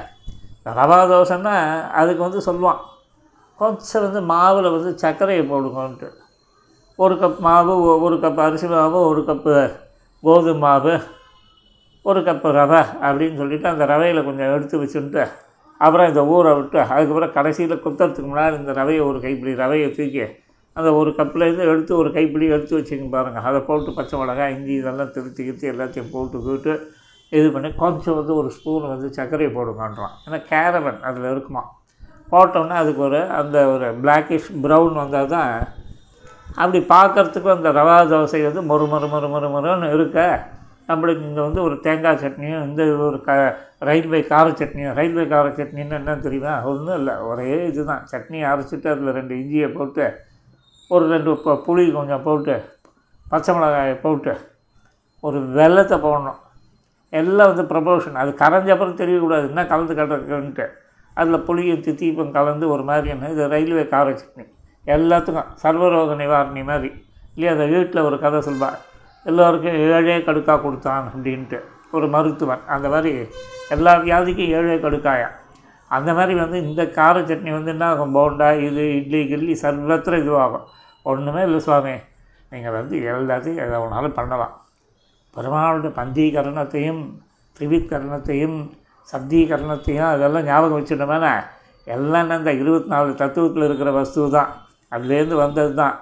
ரவா தோசைன்னா அதுக்கு வந்து சொல்லுவான் கொஞ்சம் வந்து மாவில் வந்து சர்க்கரையை போடுங்கன்ட்டு. ஒரு கப் மாவு ஒரு கப் அரிசி மாவு ஒரு கப்பு கோதுமை மாவு ஒரு கப்பு ரவை அப்படின்னு சொல்லிட்டு அந்த ரவையில் கொஞ்சம் எடுத்து வச்சுட்டு அப்புறம் இந்த ஊற விட்டு அதுக்கப்புறம் கடைசியில் குத்துறதுக்கு முன்னாடி இந்த ரவையை ஒரு கைப்பிடி ரவையை தூக்கி அந்த ஒரு கப்புலேருந்து எடுத்து ஒரு கைப்பிடி எடுத்து வச்சுங்க பாருங்கள் அதை போட்டு பச்சை மிளகாய் இஞ்சி இதெல்லாம் திருத்தி கிருத்தி எல்லாத்தையும் போட்டு போட்டு இது பண்ணி கொஞ்சம் வந்து ஒரு ஸ்பூன் வந்து சர்க்கரையை போடுங்கன்றான் ஏன்னா கேரவன் அதில் இருக்குமா? போட்டோன்னே அதுக்கு ஒரு அந்த ஒரு பிளாக்கிஷ் ப்ரௌன் வந்தால் தான் அப்படி பார்க்கறதுக்கு அந்த ரவா தோசை வந்து மொறு மொறு மொறு மொறு மொறுன்னு இருக்க. நம்மளுக்கு இங்கே வந்து ஒரு தேங்காய் சட்னியும் இந்த ஒரு க ரயில்வே கார சட்னியும் ரயில்வே கார சட்னின்னு என்ன தெரியுமா? ஒன்றும் இல்லை. ஒரே இதுதான். சட்னியை அரைச்சிட்டு அதில் ரெண்டு இஞ்சியை போட்டு ஒரு ரெண்டு இப்போ புளி கொஞ்சம் போட்டு பச்சை மிளகாயை போட்டு ஒரு வெல்லத்தை போடணும். எல்லாம் வந்து ப்ரப்போஷன் அது கரைஞ்ச அப்புறம் தெரியக்கூடாது. என்ன கலந்து கிடக்குன்ட்டு அதில் புளியும் தித்தீப்பும் கலந்து ஒரு மாதிரி என்ன? இது ரயில்வே கார சட்னி. எல்லாத்துக்கும் சர்வரோக நிவாரணி மாதிரி. இல்லையா? அந்த வீட்டில் ஒரு கதை சொல்வாள் எல்லோருக்கும் ஏழே கடுக்கா கொடுத்தான் அப்படின்ட்டு ஒரு மருத்துவன். அந்த மாதிரி எல்லா வியாதிக்கும் ஏழே கடுக்காயா? அந்த மாதிரி வந்து இந்த கார சட்னி வந்து என்ன ஆகும்? போண்டா இது இட்லி கிட்லி சர்வத்திர இதுவாகும். ஒன்றுமே இல்லை சுவாமி. நீங்கள் வந்து எல்லாத்தையும் எதை வேணாலும் பண்ணலாம். பெருமாளுடைய பஞ்சீகரணத்தையும் திரிவித்கரணத்தையும் சப்தீகரணத்தையும் அதெல்லாம் ஞாபகம் வச்சுட்டோம்னா எல்லாம் அந்த இருபத்தி நாலு தத்துவத்தில் இருக்கிற வஸ்து தான் அதுலேருந்து வந்தது தான்.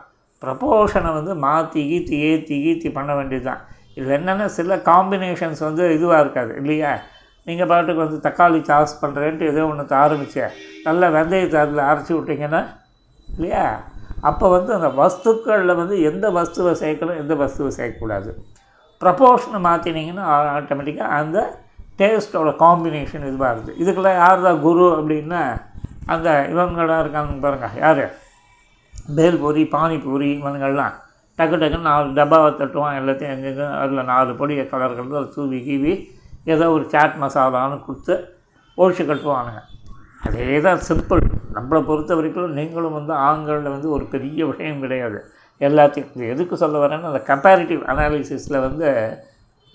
ப்ரப்போஷனை வந்து மாற்றி கீத்தி ஏற்றி கீத்தி பண்ண வேண்டியது தான். இதில் என்னென்னா சில காம்பினேஷன்ஸ் வந்து இதுவாக இருக்காது இல்லையா? நீங்கள் பாட்டுக்கு வந்து தக்காளி சாஸ் பண்ணுறேன்ட்டு ஏதோ ஒன்று ஆரம்பித்தேன் நல்ல வெந்தயத்தை அதில் அரைச்சி விட்டிங்கன்னா இல்லையா? அப்போ வந்து அந்த வஸ்துக்களில் வந்து எந்த வஸ்துவை சேர்க்கணும் எந்த வஸ்துவை சேர்க்கக்கூடாது. ப்ரப்போர்ஷனை மாற்றினீங்கன்னா ஆட்டோமேட்டிக்காக அந்த டேஸ்ட்டோட காம்பினேஷன் இதுவாக இருக்குது இதுக்கெல்லாம் யார் தான் குரு அப்படின்னா அந்த இவங்களாம் இருக்காங்க பாருங்கள் யார்? பேல்பூரி பானிபூரி இவனுங்கள்லாம் டக்கு டக்குன்னு நாலு டப்பாவை தட்டுவான் எல்லாத்தையும் எங்கெங்கே அதில் நாலு பொடியை கலர் அதை தூவி கீவி ஏதோ ஒரு சாட் மசாலான்னு கொடுத்து ஒழிச்சு கட்டுவானுங்க. அதே தான் சிம்பிள் நம்மளை பொறுத்த வரைக்கும் நீங்களும் வந்து ஆண்களில் வந்து ஒரு பெரிய விஷயம் கிடையாது. எல்லாத்தையும் இது எதுக்கு சொல்ல வரேன்னா அந்த கம்பேரிட்டிவ் அனாலிசிஸில் வந்து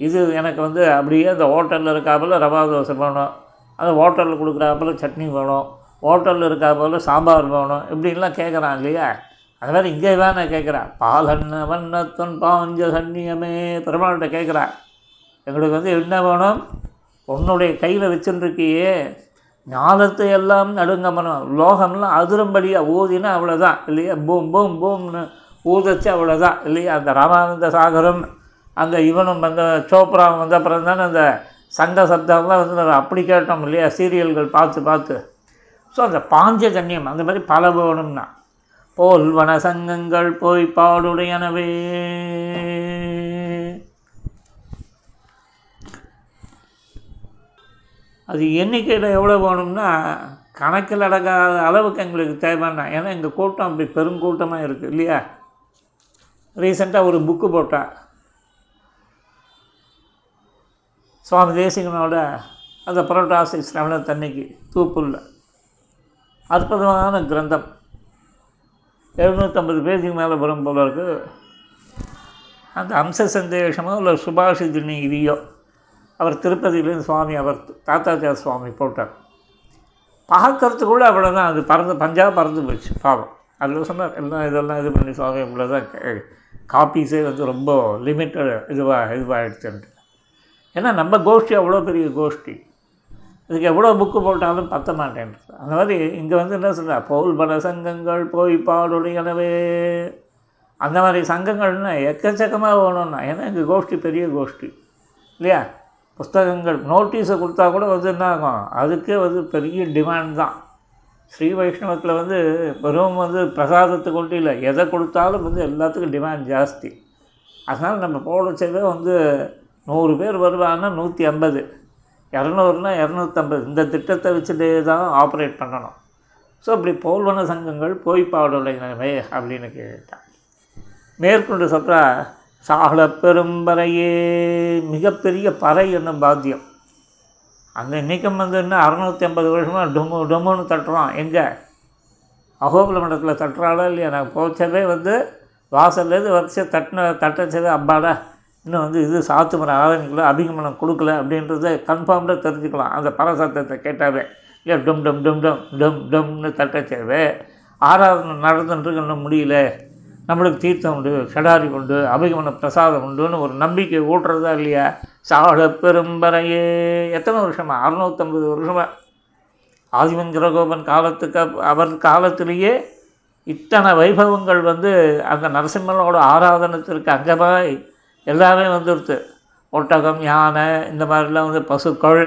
இது எனக்கு வந்து அப்படியே அந்த ஹோட்டலில் இருக்காப்புல ரவா தோசை வேணும் அந்த ஹோட்டலில் கொடுக்குறாப்புல சட்னி வேணும் ஹோட்டலில் போல் சாம்பார் வேணும் இப்படின்லாம் கேட்குறான் இல்லையா? அது மாதிரி இங்கே தான் நான் கேட்குறேன் பாலன்ன வண்ணத்தன் பாஞ்ச சன்னியமே பெருமாள்கிட்ட கேட்குறேன் எங்களுக்கு வந்து என்ன வேணும்? உன்னுடைய கையில் வச்சுருக்கியே ஞானத்தை எல்லாம் நடுங்கமனம் லோகம்லாம் அதிரும்படியாக ஊதினா அவ்வளோதான் இல்லையா? பூம் பூம் பூம்னு ஊதச்சு அவ்வளோதான் இல்லையா? அந்த ராமானந்த சாகரும் அந்த இவனும் அந்த சோப்ராவும் வந்த அப்புறம் தானே அந்த சங்க சப்தம்லாம் வந்து நம்ம அப்படி கேட்டோம் இல்லையா? சீரியல்கள் பார்த்து பார்த்து. ஸோ அந்த பாஞ்சஜன்யம் அந்த மாதிரி பல வேணும்னா போல் வன சங்கங்கள் போய் பாடுடையனவே. அது எண்ணிக்கையில் எவ்வளோ வேணும்னா கணக்கில் அடங்காத அளவுக்கு எங்களுக்கு தேவைன்னா ஏன்னா எங்கள் கூட்டம் அப்படி பெருங்கூட்டமாக இருக்குது இல்லையா? ரீசெண்டாக ஒரு புக்கு போட்டேன் சுவாமி தேசிகனோட அந்த புரோட்டாசி சிரவண தன்னைக்கு தூப்புல்ல அற்புதமான கிரந்தம். எழுநூற்றம்பது பேஜுக்கு மேலே வரும் போல இருக்கு. அந்த அம்ச சந்தேஷமோ இல்லை சுபாஷிதினி இதியோ அவர் திருப்பதியிலேருந்து சுவாமி அவர் தாத்தாச்சார் சுவாமி போட்டார். பார்க்கறதுக்குள்ளே அவ்வளோ தான் அது பறந்து பஞ்சாப் பறந்து போச்சு பாவம். அதில் சொன்னார் எல்லாம் இதெல்லாம் இது பண்ணி சுவாமி இவ்வளோதான் காப்பீஸே வந்து ரொம்ப லிமிட்டட் இதுவாக இதுவாகிடுச்சுன்ட்டு ஏன்னா நம்ம கோஷ்டி அவ்வளோ பெரிய கோஷ்டி. இதுக்கு எவ்வளோ புக்கு போட்டாலும் பத்த மாட்டேன் அந்த மாதிரி இங்கே வந்து என்ன சொல்கிறா போல் பல சங்கங்கள் போய் பாடுடையனவே அந்த மாதிரி சங்கங்கள்னா எக்கச்சக்கமாக வேணும்னா. ஏன்னா எங்கள் கோஷ்டி பெரிய கோஷ்டி. இல்லையா? புஸ்தகங்கள் நோட்டீஸை கொடுத்தா கூட வந்து என்ன ஆகும்? அதுக்கே வந்து பெரிய டிமாண்ட் தான். ஸ்ரீ வைஷ்ணவத்தில் வந்து வெறும் வந்து பிரசாதத்துக்கு கொண்டு இல்லை. எதை கொடுத்தாலும் வந்து எல்லாத்துக்கும் டிமாண்ட் ஜாஸ்தி. அதனால் நம்ம போடச்சவே வந்து நூறு பேர் வருவாங்கன்னா நூற்றி ஐம்பது. இரநூறுனா இரநூத்தம்பது. இந்த திட்டத்தை வச்சுட்டே தான் ஆப்ரேட் பண்ணணும். ஸோ அப்படி போல்வன சங்கங்கள் போய் பாடுடையனவே அப்படின்னு கேட்டான். மேற்கொண்டு சொல்கிறா சாகல பெரும்பறையே மிகப்பெரிய பறை என்னும் பாத்தியம் அந்த இன்றைக்கும் வந்து இன்னும் அறநூற்றி ஐம்பது வருஷமாக டொமு டொமுன்னு தட்டுறான். எங்கே? அகோபல மண்டலத்தில் தட்டுறாளா இல்லையா? நான் போச்சவே வந்து வாசல்லேருந்து வரிசை தட்டின தட்டச்சது அப்பாடா. இன்னும் வந்து இது சாத்து மரம் ஆரம்பிக்கல அபிகமனம் கொடுக்கல அப்படின்றத கன்ஃபார்ம்டாக தெரிஞ்சுக்கலாம். அந்த பரசத்தத்தை கேட்டாவே ஏ டம் டம் டம் டம் டம் டம்னு தட்டச்சவே ஆராதனை நடந்துட்டு இன்னும் முடியல. நம்மளுக்கு தீர்த்தம் உண்டு சடாரி உண்டு அபிகமன பிரசாதம் உண்டுன்னு ஒரு நம்பிக்கை ஊட்டுறதா இல்லையா? சாட பெரும்பறையே எத்தனை வருஷமா? அறுநூத்தம்பது வருஷமா? ஆதிமந்திரகோபன் காலத்துக்கு அவர் காலத்திலேயே இத்தனை வைபவங்கள் வந்து அந்த நரசிம்மனோட ஆராதனத்திற்கு அங்கமாய் எல்லாமே வந்துடுது ஒட்டகம் யானை இந்த மாதிரிலாம் வந்து பசுக்கள்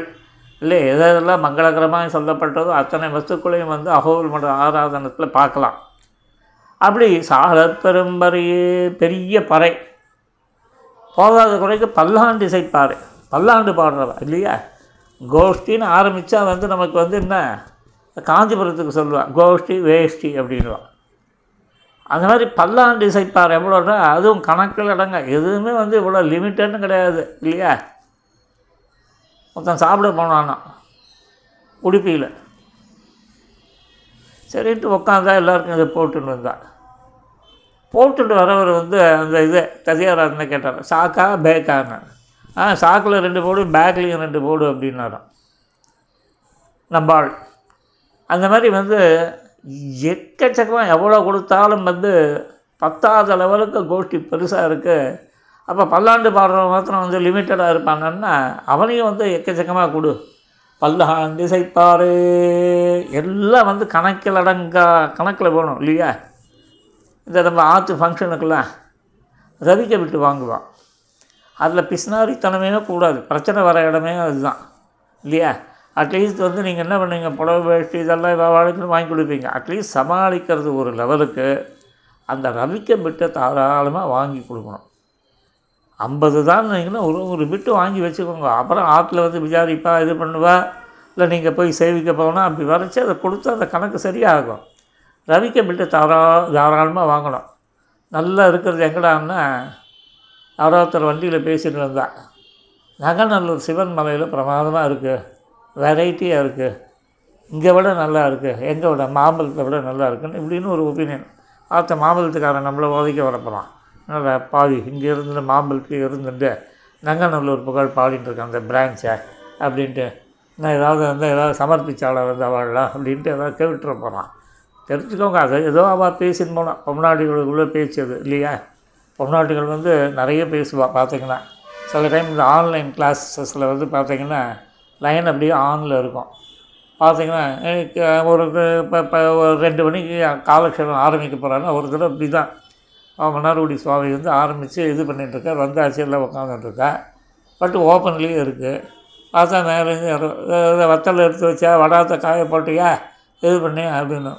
இல்லை எதெல்லாம் மங்களகரமாக சொல்லப்பட்டதோ அத்தனை வஸ்துக்களையும் வந்து அகோல் மட ஆராதனத்தில் பார்க்கலாம். அப்படி சால பெரும்பறையே பெரிய பறை. போதாத குறைக்கு பல்லாண்டு இசைப்பார். பல்லாண்டு பாடுறவ இல்லையா? கோஷ்டின்னு ஆரம்பித்தா வந்து நமக்கு வந்து என்ன? காஞ்சிபுரத்துக்கு சொல்லுவாள் கோஷ்டி வேஷ்டி அப்படின்வான் அந்த மாதிரி பல்லாண்டு இசைப்பார் எவ்வளோன்னா அதுவும் கணக்கில் இடங்க எதுவுமே வந்து இவ்வளோ லிமிட்டட்னு கிடையாது இல்லையா? ஒருத்தன் சாப்பிட போனான்னா உடுப்பியில். சரின்ட்டு உட்காந்தா எல்லாருக்கும் இதை போட்டுன்னு வந்தா போட்டுட்டு வரவர் வந்து அந்த இது ததியாராருன்னு கேட்டார் சாக்கா பேக்கான்னு. ஆ சாக்கில் ரெண்டு போடு பேக்லேயும் ரெண்டு போடு அப்படின்னாராம். நம்பாள். அந்த மாதிரி வந்து எக்கச்சக்கமாக எவ்வளோ கொடுத்தாலும் வந்து பத்தாத லெவலுக்கு கோஷ்டி பெருசாக இருக்குது அப்போ பல்லாண்டு பாடுறவன் மாத்திரம் வந்து லிமிட்டடாக இருப்பாங்கன்னா அவனையும் வந்து எக்கச்சக்கமாக கொடு. பல்லாண்டு இசைப்பாரு எல்லாம் வந்து கணக்கில் அடங்கா கணக்கில் போகணும் இல்லையா? இந்த நம்ம ஆற்று ஃபங்க்ஷனுக்கெல்லாம் ரவிக்க விட்டு வாங்குவான். அதில் பிஸ்னாரித்தனமே கூடாது. பிரச்சனை வர இடமே அதுதான் இல்லையா? அட்லீஸ்ட் வந்து நீங்கள் என்ன பண்ணுவீங்க புடவை வேஷ்டி இதெல்லாம் வாழ்க்கையில் வாங்கி கொடுப்பீங்க. அட்லீஸ்ட் சமாளிக்கிறது ஒரு லெவலுக்கு அந்த ரவிக்க பிட்டை தாராளமாக வாங்கி கொடுக்கணும். ஐம்பது தான் நீங்கன்னா ஒரு ஒரு பிட்டு வாங்கி வச்சுக்கோங்க. அப்புறம் ஆற்றுல வந்து விசாரிப்பா இது பண்ணுவா இல்லை நீங்கள் போய் சேவிக்க போகணும் அப்படி வரைச்சி அதை கொடுத்து அந்த கணக்கு சரியாகும். ரவிக்க பிட்டை தாரா தாராளமாக வாங்கணும். நல்லா இருக்கிறது எங்கடான்னா யாரோ ஒருத்தர் வண்டியில் பேசிட்டு இருந்தா. நகநல்லூர் சிவன் மலையில் பிரமாதமாக இருக்குது வெரைட்டியாக இருக்குது இங்கே விட நல்லா இருக்குது எங்கே விட? மாம்பழத்தை விட நல்லா இருக்குதுன்னு இப்படின்னு ஒரு ஒப்பீனியன் பார்த்த மாம்பழத்துக்காரன் நம்மளை உதைக்க வரப்போகிறான் நல்லா பாவி? இங்கே இருந்து மாம்பழத்துக்கு இருந்துட்டு நங்கநல்லூர் புகழ் பாடிட்டுருக்கேன் அந்த பிரான்ச்சை அப்படின்ட்டு. நான் ஏதாவது வந்து ஏதாவது சமர்ப்பிச்சாளர் வந்து வாழலாம் அப்படின்ட்டு ஏதாவது கேட்டுற போகிறான் தெரிஞ்சுக்கோங்க. அதை ஏதோ அவள் பேசின்னு போனான் பொம்நாட்டிகளுக்குள்ளே பேச்சு அது இல்லையா? பொம்நாட்டிகள் வந்து நிறைய பேசுவாள் பார்த்தீங்கன்னா சில டைம் இந்த ஆன்லைன் கிளாஸஸில் வந்து பார்த்தீங்கன்னா லைன் அப்படியே ஆனில் இருக்கும். பார்த்தீங்கன்னா ஒரு இப்போ இப்போ ஒரு ரெண்டு மணிக்கு காலக்ஷேபம் ஆரம்பிக்க போகிறாங்கன்னா ஒரு தடவை இப்படி தான் மன்னார்குடி சுவாமி வந்து ஆரம்பித்து இது பண்ணிகிட்ருக்கார் வந்தாச்சு எல்லாம் உட்காந்துட்ருக்கா பட் ஓப்பன்லேயும் இருக்குது பார்த்தா மேலேருந்து யாரோ வத்தல் எடுத்து வச்சா வடாத்தை காய போட்டியா? இது பண்ணி அப்படின்னு.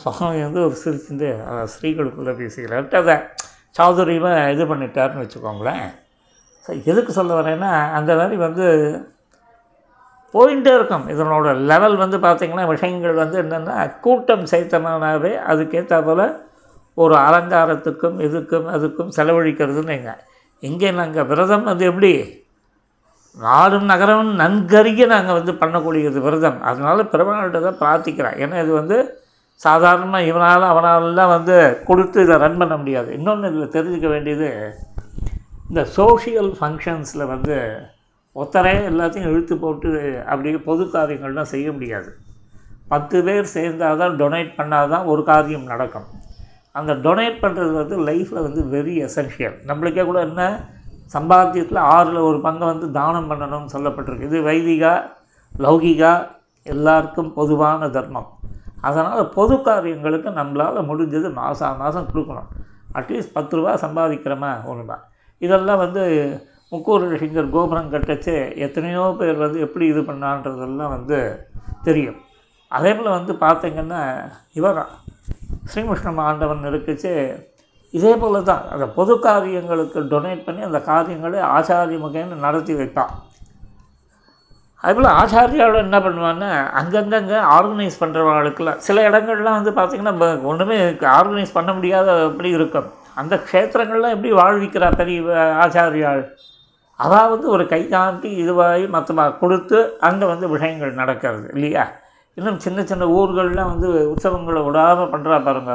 சுவாமி வந்து ஒரு சிரிச்சுட்டு ஸ்ரீகளுக்குள்ளே பேசிக்கிறார் அதை சாதுரியமாக இது பண்ணிட்டாருன்னு வச்சுக்கோங்களேன். எதுக்கு சொல்ல வரேன்னா அந்த மாதிரி வந்து போயிட்டே இருக்கும். இதனோட லெவல் வந்து பார்த்திங்கன்னா விஷயங்கள் வந்து என்னென்னா கூட்டம் சேர்த்தமானாவே அதுக்கேற்ற போல் ஒரு அலங்காரத்துக்கும் இதுக்கும் அதுக்கும் செலவழிக்கிறதுன்னு எங்க இங்கே நாங்கள் விரதம் வந்து எப்படி? நாடும் நகரமும் நன்கறிய நாங்கள் வந்து பண்ணக்கூடியது விரதம். அதனால பெருமாள்கிட்ட தான் பிரார்த்திக்கிறேன். ஏன்னா இது வந்து சாதாரணமாக இவனால் அவனாலெலாம் வந்து கொடுத்து இதை ரன் பண்ண முடியாது. இன்னொன்று இதில் தெரிஞ்சுக்க வேண்டியது இந்த சோஷியல் ஃபங்க்ஷன்ஸில் வந்து ஒத்தரே எல்லாத்தையும் இழுத்து போட்டு அப்படி பொது காரியங்கள்லாம் செய்ய முடியாது. பத்து பேர் சேர்ந்தால் தான் டொனேட் பண்ணால் தான் ஒரு காரியம் நடக்கும். அந்த டொனேட் பண்ணுறது வந்து லைஃப்பில் வந்து வெரி எசென்ஷியல் நம்மளுக்கே கூட என்ன? சம்பாத்தியத்தில் ஆறில் ஒரு பங்கை வந்து தானம் பண்ணணும்னு சொல்லப்பட்டிருக்கு. இது வைதிகா லௌகிகா எல்லாருக்கும் பொதுவான தர்மம். அதனால் பொது காரியங்களுக்கு நம்மளால் முடிஞ்சது மாதம் மாதம் கொடுக்கணும். அட்லீஸ்ட் பத்து ரூபா சம்பாதிக்கிறோமா ஒன்றுமா இதெல்லாம் வந்து முக்கூர் சிங்கர் கோபுரம் கட்டச்சு எத்தனையோ பேர் வந்து எப்படி இது பண்ணான்றதெல்லாம் வந்து தெரியும். அதே போல் வந்து பார்த்திங்கன்னா இவர். ஸ்ரீகிருஷ்ண ஆண்டவன் இருக்குச்சு. இதே போல் தான் அந்த பொது காரியங்களுக்கு டொனேட் பண்ணி அந்த காரியங்களை ஆச்சாரிய முகைன்னு நடத்தி வைப்பான். அதுபோல் ஆச்சாரியாவோட என்ன பண்ணுவான்னா அங்கங்கங்கே ஆர்கனைஸ் பண்ணுறவங்களுக்குலாம் சில இடங்கள்லாம் வந்து பார்த்திங்கன்னா ஒன்றுமே ஆர்கனைஸ் பண்ண முடியாத எப்படி இருக்கும். அந்த க்ஷேத்திரங்கள்லாம் எப்படி வாழ்விக்கிறா பெரிய ஆச்சாரியாள்? அதாவது ஒரு கை காட்டி இதுவாகி மொத்தமாக கொடுத்து அங்கே வந்து விஷயங்கள் நடக்கிறது இல்லையா? இன்னும் சின்ன சின்ன ஊர்கள்லாம் வந்து உற்சவங்களை விடாமல் பண்ணுறா பாருங்க.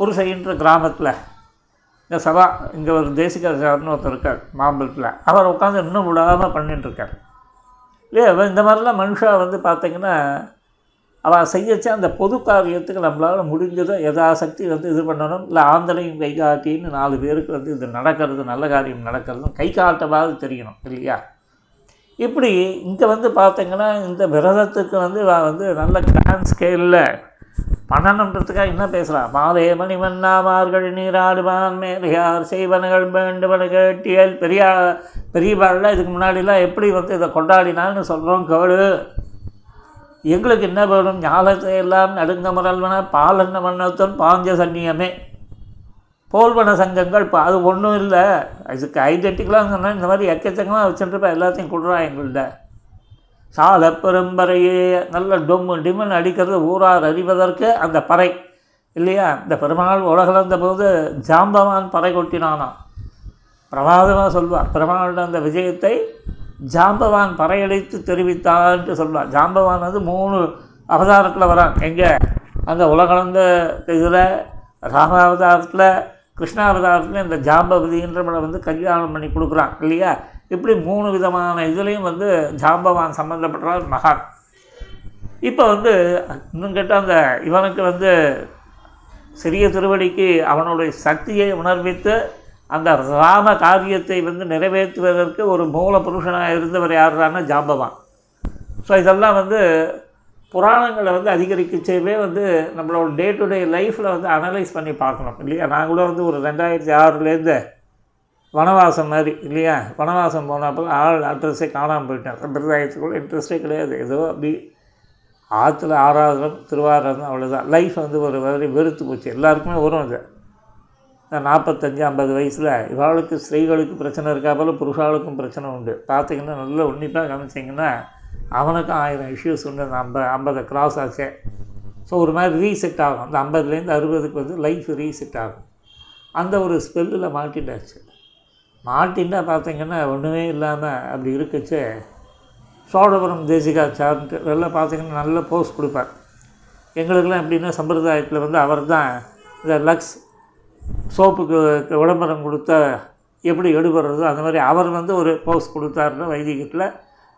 புருசைன்ற கிராமத்தில் இந்த சபா இங்கே ஒரு தேசிகாச்சாரன்னு ஒருத்தர் இருக்கார் மாம்பழத்தில் அவர் உட்காந்து இன்னும் விடாமல் பண்ணிட்டுருக்கார் இல்லையா? இந்த மாதிரிலாம் மனுஷா வந்து பார்த்திங்கன்னா அவள் செய்யச்ச அந்த பொது காரியத்துக்கு நம்மளால் முடிஞ்சதை யதாசக்தி வந்து இது பண்ணணும். இல்லை ஆந்தலையும் கை காட்டின்னு நாலு பேருக்கு வந்து இது நடக்கிறது நல்ல காரியம் நடக்கிறதும் கை காட்டவாவது தெரியணும் இல்லையா? இப்படி இங்கே வந்து பார்த்திங்கன்னா இந்த விரதத்துக்கு வந்து வந்து நல்ல கிராண்ட் ஸ்கேலில் பண்ணணுன்றதுக்காக என்ன பேசுகிறான் மாலே மணிமன்னா மார்கழி நீராடுவான் மேலையார் செய்வனகள் வேண்டுவன கேட்டியல் பெரியா பெரியவாள்லாம் இதுக்கு முன்னாடிலாம் எப்படி வந்து இதை கொண்டாடினான்னு சொல்கிறோம் கேளு எங்களுக்கு என்ன வேணும்? ஞாலத்தை எல்லாம் நடுங்கமரல்வன பாலன்ன வண்ணத்தன் பாஞ்ச சன்னியமே. போல்வன சங்கங்கள் இப்போ அது ஒன்றும் இல்லை. இதுக்கு ஐடென்டிக்கலாக சொன்னால் இந்த மாதிரி எக்கச்சக்கமாக வச்சுட்டுருப்பா எல்லாத்தையும் கொடுறான் எங்கள்கிட்ட. சால பெரும்பறையே நல்ல டொம்மு டிமன் அடிக்கிறது ஊரார் அறிவதற்கு அந்த பறை. இல்லையா? இந்த பெருமாள் உலகளந்த போது ஜாம்பவான் பறை கொட்டினானாம். பிரமாதமாக சொல்வார். பெருமாளோட அந்த விஜயத்தை ஜாம்பவான் பறையடித்து தெரிவித்தான்ட்டு சொல்லுவார் ஜாம்பவான் வந்து மூணு அவதாரத்தில் வரான். எங்கே? அந்த உலகளந்த இதில் ராமாவதாரத்தில் கிருஷ்ணாவதாரத்தில் இந்த ஜாம்பவதின்றவனை வந்து கல்யாணம் பண்ணி கொடுக்குறான். இல்லையா? இப்படி மூணு விதமான இதுலேயும் வந்து ஜாம்பவான் சம்மந்தப்பட்டவர் மகான். இப்போ வந்து இன்னும் கேட்டால் அந்த இவனுக்கு வந்து சிறிய திருவடிக்கு அவனுடைய சக்தியை உணர்வித்து அந்த ராம காரியத்தை வந்து நிறைவேற்றுவதற்கு ஒரு மூல புருஷனாக இருந்தவர் யாருன்னா ஜாம்பவான். ஸோ இதெல்லாம் வந்து புராணங்களை வந்து அதிகரிக்கச்சேவே வந்து நம்மளோட டே டு டே லைஃப்பில் வந்து அனலைஸ் பண்ணி பார்க்கணும் இல்லையா? நான் கூட வந்து ஒரு ரெண்டாயிரத்தி ஆறுலேருந்து வனவாசம் மாதிரி இல்லையா? வனவாசம் போனப்போ ஆள் அட்ரஸே காணாமல் போயிட்டேன். சம்பிரதாயத்துக்குள்ள இன்ட்ரெஸ்டே கிடையாது. ஏதோ அப்படி ஆற்றுல ஆறாவது திருவாரூரம் அவ்வளோதான் லைஃப் வந்து ஒரு மாதிரி வெறுத்து போச்சு. எல்லாருக்குமே வரும் அது. நாற்பத்தஞ்சு ஐம்பது வயசில் இவாளுக்கு ஸ்திரீகளுக்கு பிரச்சனை இருக்கா போல் புருஷாளுக்கும் பிரச்சனை உண்டு. பார்த்திங்கன்னா நல்லா உன்னிப்பாக கவனிச்சிங்கன்னா அவனுக்கும் ஆயிரம் இஷ்யூஸ் உண்டு. அந்த ஐம்ப ஐம்பதை கிராஸ் ஆச்சே. ஸோ ஒரு மாதிரி ரீசெட் ஆகும். அந்த ஐம்பதுலேருந்து அறுபதுக்கு வந்து லைஃப் ரீசெட் ஆகும். அந்த ஒரு ஸ்பெல்லில் மாட்டிட்டாச்சு. மாட்டின்னா பார்த்தீங்கன்னா ஒன்றுமே இல்லாமல் அப்படி இருக்குச்சு. சோழபுரம் தேசிகா சார்ன்ட்டு இதெல்லாம் பார்த்தீங்கன்னா நல்ல போஸ்ட் கொடுப்பார். எங்களுக்கெல்லாம் எப்படின்னா சம்பிரதாயத்தில் வந்து அவர் தான் இந்த லக்ஸ் சோப்புக்கு விளம்பரம் கொடுத்தா எப்படி எடுபடுறதோ அந்த மாதிரி அவர் வந்து ஒரு போஸ் கொடுத்தாருன்னா வைதிகத்தில்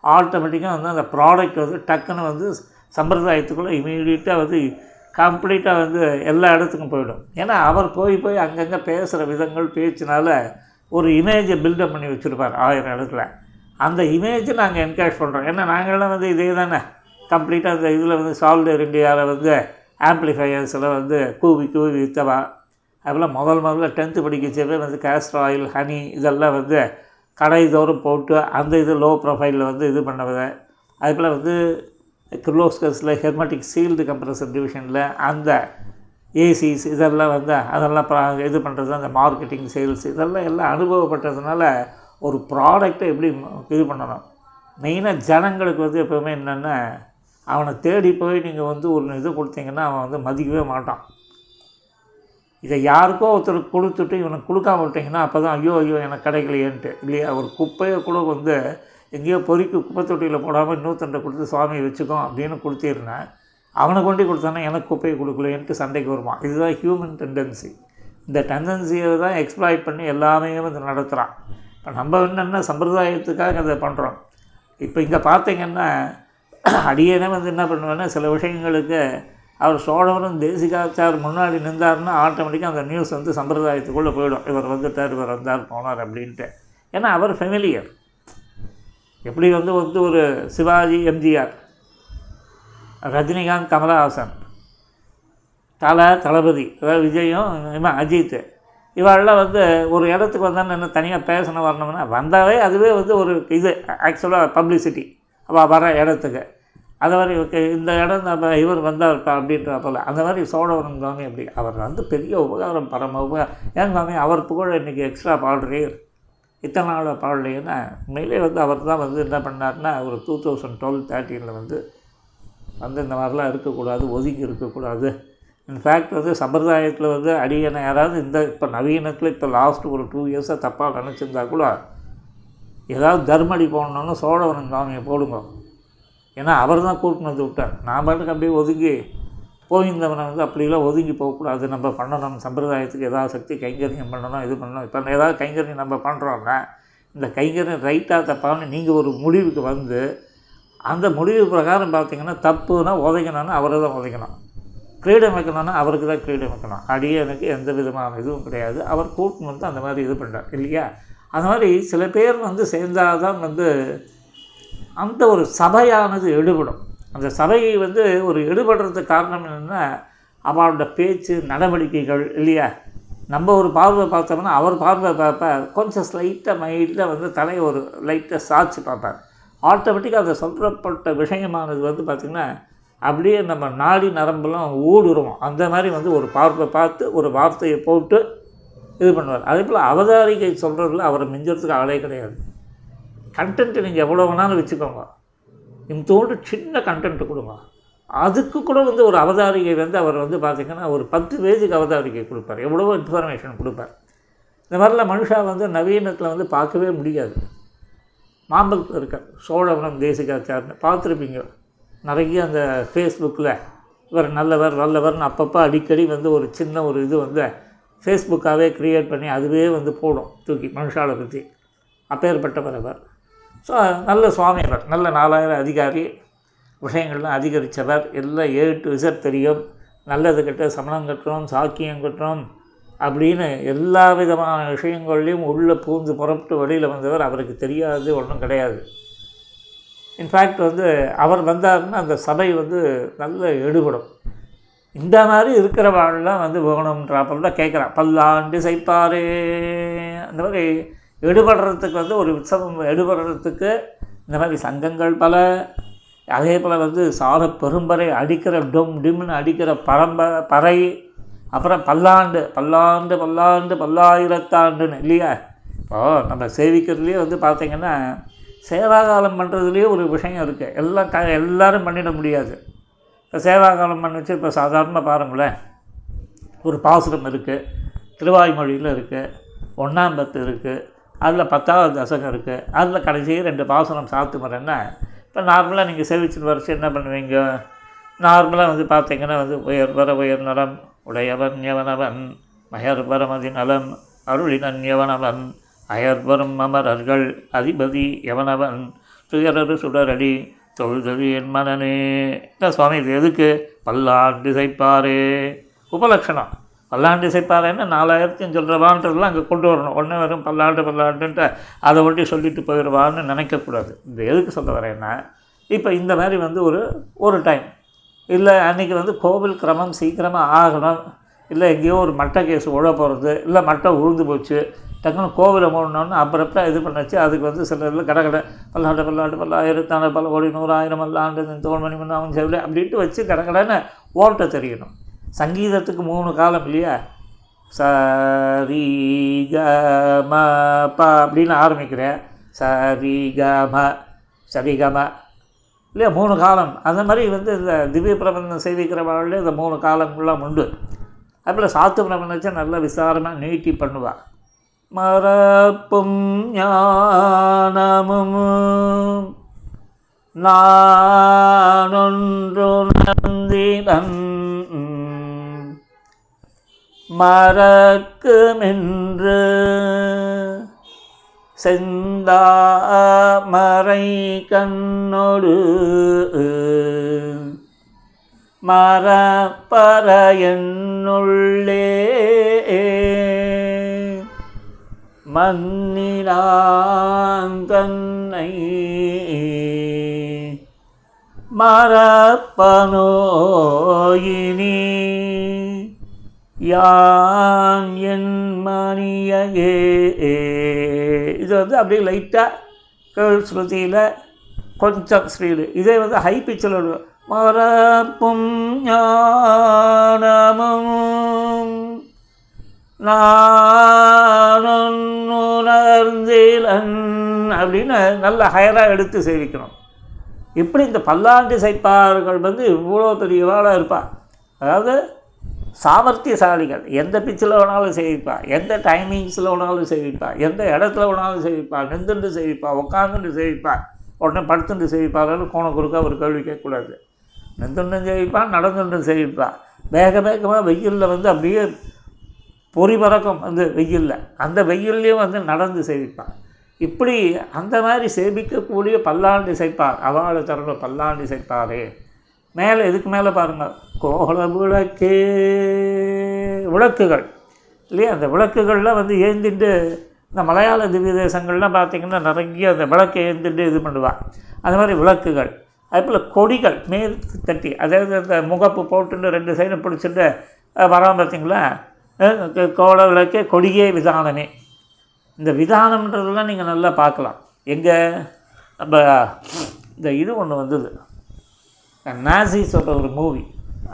ஆட்டோமேட்டிக்காக வந்து அந்த ப்ராடக்ட் வந்து டக்குன்னு வந்து சம்பிரதாயத்துக்குள்ளே இமீடியட்டாக வந்து கம்ப்ளீட்டாக வந்து எல்லா இடத்துக்கும் போயிடும். ஏன்னா அவர் போய் போய் அங்கங்கே பேசுகிற விதங்கள் பேச்சினால ஒரு இமேஜை பில்டப் பண்ணி வச்சுருப்பார் ஆயிரம் இடத்துல. அந்த இமேஜை நாங்கள் என்கரேஜ் பண்ணுறோம் ஏன்னா நாங்கள்லாம் வந்து இதே தானே. கம்ப்ளீட்டாக அந்த இதில் வந்து சால்டர் இண்டியாவில் வந்து ஆம்ப்ளிஃபையர்ஸில் வந்து கூவி கூவி வித்தவா அதெல்லாம் முதல் முதல்ல டென்த்து படிக்கச்சவே வந்து கேஸ்டர் ஆயில் ஹனி இதெல்லாம் வந்து கடைதோறும் போட்டு அந்த இது லோ ப்ரொஃபைலில் வந்து இது பண்ணது அதுபோல் வந்து கிர்லோஸ்கர்ஸில் ஹெர்மெட்டிக் சீல்டு கம்ப்ரஸர் டிவிஷனில் அந்த ஏசிஸ் இதெல்லாம் வந்து அதெல்லாம் ப்ரா- இது பண்ணுறது அந்த மார்க்கெட்டிங் சேல்ஸ் இதெல்லாம் எல்லாம் அனுபவப்பட்டதுனால ஒரு ப்ராடக்டை எப்படி இது பண்ணணும்? மெயினாக ஜனங்களுக்கு வந்து எப்போவுமே என்னென்னா அவனை தேடி போய் நீங்கள் வந்து ஒரு இது கொடுத்தீங்கன்னா அவன் வந்து மதிக்கவே மாட்டான். இதை யாருக்கோ ஒருத்தருக்கு கொடுத்துட்டு இவனுக்கு கொடுக்காம விட்டிங்கன்னா அப்போ தான் ஐயோ ஐயோ எனக்கு கிடைக்கலையேன்ட்டு. இல்லையா? ஒரு குப்பையை கூட வந்து எங்கேயோ பொறுக்கி குப்பை தொட்டியில் போடாமல் இன்னொருத்தன்ட்ட கொடுத்து சுவாமி வச்சுக்கோ அப்படின்னு கொடுத்திருந்தேன் அவனை கொண்டு கொடுத்தானே எனக்கு குப்பையை கொடுக்கலையேன்ட்டு சண்டைக்கு வருவான். இதுதான் ஹியூமன் டெண்டன்சி இந்த டெண்டன்சியை தான் எக்ஸ்ப்ளாய்ட் பண்ணி எல்லாமே வந்து நடத்துகிறான் இப்போ நம்ம என்னென்ன சம்பிரதாயத்துக்காக அதை பண்ணுறோம் இப்போ இங்கே பார்த்தீங்கன்னா அடியேனே வந்து என்ன பண்ணுவேன்னா சில விஷயங்களுக்கு அவர் சோழவரும் தேசிகாச்சார் முன்னாடி நின்றாருன்னா ஆட்டோமேட்டிக்காக அந்த நியூஸ் வந்து சம்பிரதாயத்துக்குள்ளே போயிடும். இவர் வந்துட்டார் இவர் வந்தார் போனார் அப்படின்ட்டு. ஏன்னா அவர் ஃபெமிலியர் எப்படி வந்து வந்து ஒரு சிவாஜி எம்ஜிஆர் ரஜினிகாந்த் கமலஹாசன் தலை தளபதி அதாவது விஜயும் இவன் அஜித்து இவாளெல்லாம் வந்து ஒரு இடத்துக்கு வந்தால் என்ன தனியாக பேசணும் வரணும்னா வந்தாவே அதுவே வந்து ஒரு இது ஆக்சுவலாக பப்ளிசிட்டி அவள் வர இடத்துக்கு. அதை மாதிரி ஓகே இந்த இடம் நம்ம இவர் வந்தார் அப்படின்ற போல். அந்த மாதிரி சோழவரம் சுவாமி அப்படி அவர் வந்து பெரிய உபகாரம் பரம உபகாரம். ஏன் சுவாமி அவர் புகழ் இன்றைக்கி எக்ஸ்ட்ரா பாடுறீர் இத்தனை நாள் பாடலைன்னா உண்மையிலே வந்து அவர் தான் வந்து என்ன பண்ணார்னா ஒரு டூ தௌசண்ட் டுவெல் தேர்ட்டீனில் வந்து வந்து இந்த மாதிரிலாம் இருக்கக்கூடாது ஒதுங்கி இருக்கக்கூடாது. இன்ஃபேக்ட் வந்து சம்பிரதாயத்தில் வந்து அடியனை யாராவது இந்த இப்போ நவீனத்தில் இப்போ லாஸ்ட் ஒரு டூ இயர்ஸாக தப்பாக நினச்சிருந்தா கூட ஏதாவது தர்மடி போடணுன்னு சோழவரன் சுவாமியை போடுங்க. ஏன்னா அவர் தான் கூட்டினு வந்து விட்டார். நான் பாட்டுக்கு அப்படியே ஒதுங்கி போயிருந்தவனை வந்து அப்படிலாம் ஒதுங்கி போகக்கூடாது. நம்ம பண்ணணும். சம்பிரதாயத்துக்கு ஏதாவது சக்தி கைங்கரியம் பண்ணணும் இது பண்ணணும். இப்போ ஏதாவது கைங்கரியம் நம்ம பண்ணுறோன்னா இந்த கைங்கரியம் ரைட்டாக தப்பான்னு நீங்கள் ஒரு முடிவுக்கு வந்து அந்த முடிவு பிரகாரம் பார்த்தீங்கன்னா தப்புனா உதைக்கணும்னா அவரை தான் உதைக்கணும். கிரீடம் வைக்கணும்னா அவருக்கு தான் கிரீடம் வைக்கணும். அடியே எனக்கு எந்த விதமான இதுவும் கிடையாது. அவர் கூட்டம் வந்து அந்த மாதிரி இது பண்ணுறார் இல்லையா? அந்த மாதிரி சில பேர் வந்து சேர்ந்தால் தான் வந்து அந்த ஒரு சபையானது எடுபடும் அந்த சபையை வந்து ஒரு எடுபடுறதுக்கு காரணம் என்னென்னா அவரோட பேச்சு நடவடிக்கைகள் இல்லையா? நம்ம ஒரு பார்வை பார்த்தோம்னா அவர் பார்வை பார்ப்பார் கொஞ்சம் ஸ்லைட்டாக மைல்டாக வந்து தலையை ஒரு லைட்டாக சாய்ச்சி பார்ப்பார். ஆட்டோமேட்டிக்காக அதை சொல்லப்பட்ட விஷயமானது வந்து பார்த்திங்கன்னா அப்படியே நம்ம நாடி நரம்பெல்லாம் ஊடுருவோம். அந்த மாதிரி வந்து ஒரு பார்வை பார்த்து ஒரு வார்த்தையை போட்டு இது பண்ணுவார். அதே போல் அவதாரிகை சொல்கிறதுல அவரை மிஞ்சறதுக்கு ஆளே கிடையாது. கண்டென்ட்டு நீங்கள் எவ்வளோ வேணாலும் வச்சுக்கோங்க. இந்தோடு சின்ன கண்டென்ட் கொடுங்க. அதுக்கு கூட வந்து ஒரு அவதாரிகை வந்து அவர் வந்து பார்த்திங்கன்னா ஒரு பத்து பேஜுக்கு அவதாரிகை கொடுப்பார். எவ்வளவோ இன்ஃபர்மேஷன் கொடுப்பார். இந்த மாதிரிலாம் மனுஷா வந்து நவீனத்தில் வந்து பார்க்கவே முடியாது. மாம்பழத்தில் இருக்கார். சோழவனம் தேசிகாச்சார்னு பார்த்துருப்பீங்க. நிறைய அந்த ஃபேஸ்புக்கில் இவர் நல்லவர் வல்லவர்னு அப்பப்போ அடிக்கடி வந்து ஒரு சின்ன ஒரு இது வந்து ஃபேஸ்புக்காகவே க்ரியேட் பண்ணி அதுவே வந்து போடும். தூக்கி மனுஷாவை பற்றி அப்பேற்பட்டவர் அவர். ஸோ நல்ல சுவாமிகள் நல்ல நாலாயிரம் அதிகாரி விஷயங்கள்லாம் அதிகரித்தவர் எல்லாம் ஏ டு இசட் தெரியும். நல்லது கெட்ட சமணம் கட்டுறோம் சாக்கியம் கட்டுறோம் அப்படின்னு எல்லா விதமான விஷயங்கள்லையும் உள்ளே பூந்து புறப்பட்டு வெளியில் வந்தவர் அவருக்கு தெரியாது ஒன்றும் கிடையாது. இன்ஃபேக்ட் வந்து அவர் வந்தாருன்னா அந்த சபை வந்து நல்ல எடுபடும். இந்த மாதிரி இருக்கிறவாள்லாம் வந்து வேணும்ன்றாப்பில் தான் கேட்குறான் பல்லாண்டு சைப்பாரே அந்த மாதிரி எடுபடுறதுக்கு வந்து ஒரு உற்சவம் எடுபடுறதுக்கு இந்த மாதிரி சங்கங்கள் பல அதே போல் வந்து சார பெரும்பறை அடிக்கிற டொம் டிம்னு அடிக்கிற பரம்ப பறை அப்புறம் பல்லாண்டு பல்லாண்டு பல்லாண்டு பல்லாயிரத்தாண்டுன்னு இல்லையா? இப்போது நம்ம சேவிக்கிறதுலேயே வந்து பார்த்திங்கன்னா சேவாகாலம் பண்ணுறதுலேயே ஒரு விஷயம் இருக்குது எல்லாம் க எல்லோரும் பண்ணிட முடியாது. இப்போ சேவாகாலம் பண்ணிச்சு இப்போ சாதாரணமாக பாருங்களேன். ஒரு பாசுரம் இருக்குது திருவாய்மொழியில் இருக்குது ஒன்றாம்பத்து இருக்குது அதில் பத்தாவது தசகம் இருக்குது. அதில் கடைசி ரெண்டு பாசுரம் சாத்து இப்போ நார்மலாக நீங்கள் சேவிச்சுட்டு வரைச்சி என்ன பண்ணுவீங்க? நார்மலாக வந்து பார்த்தீங்கன்னா வந்து உயர் வர உயர் நலம் உடையவன் எவனவன் மயர் வரமதி நலம் அருளினன் எவனவன் அயர்வரும் அமரர்கள் அதிபதி எவனவன் துயரரு சுடரடி தொழுதது என் மனனே இந்த சுவாமி இது எதுக்கு? பல்லாண்டு திசைப்பாரே உபலக்ஷணம். பல்லாண்டு இசைப்பாரேன்னு நாலாயிரத்தையும் சொல்கிறவான்றதெல்லாம் அங்கே கொண்டு வரணும். ஒன்று வரும் பல்லாண்டு பல்லாண்டுன்ட்டு அதை ஒட்டி சொல்லிட்டு போயிடுவான்னு நினைக்கக்கூடாது. இந்த எதுக்கு சொல்ல வரேன்னா இப்போ இந்த மாதிரி வந்து ஒரு ஒரு டைம் இல்லை அன்றைக்கி வந்து கோவில் கிரமம் சீக்கிரமாக ஆகணும். இல்லை எங்கேயோ ஒரு மட்டை கேஸ் உழ போகிறது. இல்லை மட்டை உழுந்து போச்சு. டக்குன்னு கோவிலை மூடணும்னு அப்புறப்ப இது பண்ணச்சு. அதுக்கு வந்து சில இதில் கடை கடை. பல்லாண்டு பல்லாண்டு பல்லாயிரத்தாண்டு பல கோடி நூறாயிரம் பல்லாண்டு தோல் மணி மணி அவன் செவில அப்படின்ட்டு வச்சு கடை கடைன்னு ஓட்ட தெரியணும். சங்கீதத்துக்கு மூணு காலம் இல்லையா? ச ரி க ம ப அப்படின்னு ஆரம்பிக்கிறேன். ச ரி க ம சரி க ம இல்லையா? மூணு காலம். அந்த மாதிரி வந்து இந்த திவ்ய பிரபந்தம் சேவிக்கிறவாழ்ல இந்த மூணு காலங்கள்லாம் உண்டு. அதுபோல் சாத்து பிரபந்தத்தை நல்லா விசாரமாக நீட்டி பண்ணுவாள் மறப்பும் ஞானமும் நானொன்று நந்திரன் மறக்குமென்று. செந்தாமரை கண்ணொடு. மரப்பற என்னுள்ளே. மன்னினாந்தன்னை மரப்பனோயினி யான் என் மணியகே இது வந்து அப்படியே லைட்டாக கேள் ஸ்ருதியில் கொஞ்சம் ஸ்பீடு இதே வந்து ஹை பிச்சில் மரப்பும் ஞானமும் நானுணர்ந்திலன் அப்படின்னு நல்ல ஹையராக எடுத்து சேவிக்கணும். இப்படி இந்த பல்லாண்டு சைப்பார்கள் வந்து இவ்வளோ பெரியவாளாக இருப்பாள் அதாவது சாமர்த்தியசாலிகள். எந்த பிச்சில் வேணாலும் சேவிப்பா. எந்த டைமிங்ஸில் வேணாலும் சேவிப்பா. எந்த இடத்துல வேணாலும் சேவிப்பா. நின்றுண்டு சேவிப்பா. உட்காந்துட்டு சேவிப்பா. உடனே படுத்துட்டு சேவிப்பாருன்னு கோண குறுக்க ஒரு கேள்வி கேட்கக்கூடாது. நின்றுண்டும் சேவிப்பா நடந்துட்டும் சேவிப்பா. வேக வேகமாக வெயிலில் வந்து அப்படியே பொறி பறக்கும். வந்து வெயிலில். அந்த வெயில்லையும் வந்து நடந்து சேவிப்பான் இப்படி அந்த மாதிரி சேவிக்கக்கூடிய பல்லாண்டு சேர்ப்பார் அவளை தரணும் பல்லாண்டு சேர்ப்பாரே மேலே இதுக்கு மேலே பாருங்கள் கோல விளக்கே விளக்குகள். இல்லையா? அந்த விளக்குகள்லாம் வந்து ஏந்திட்டு இந்த மலையாள திவ்ய தேசங்கள்லாம் பார்த்திங்கன்னா நிறைய அந்த விளக்கை ஏந்திட்டு இது பண்ணுவாள் அது மாதிரி விளக்குகள். அதுபோல் கொடிகள் மேற்கு தட்டி அதாவது அந்த முகப்பு போட்டுன்னு ரெண்டு சைடும் பிடிச்சிட்டு வரான் பார்த்திங்களா? கோல விளக்கே கொடியே விதானமே. இந்த விதானம்ன்றதெல்லாம் நீங்கள் நல்லா பார்க்கலாம். எங்கே? நம்ம இந்த இது ஒன்று வந்தது. நாசிஸோட ஒரு மூவி.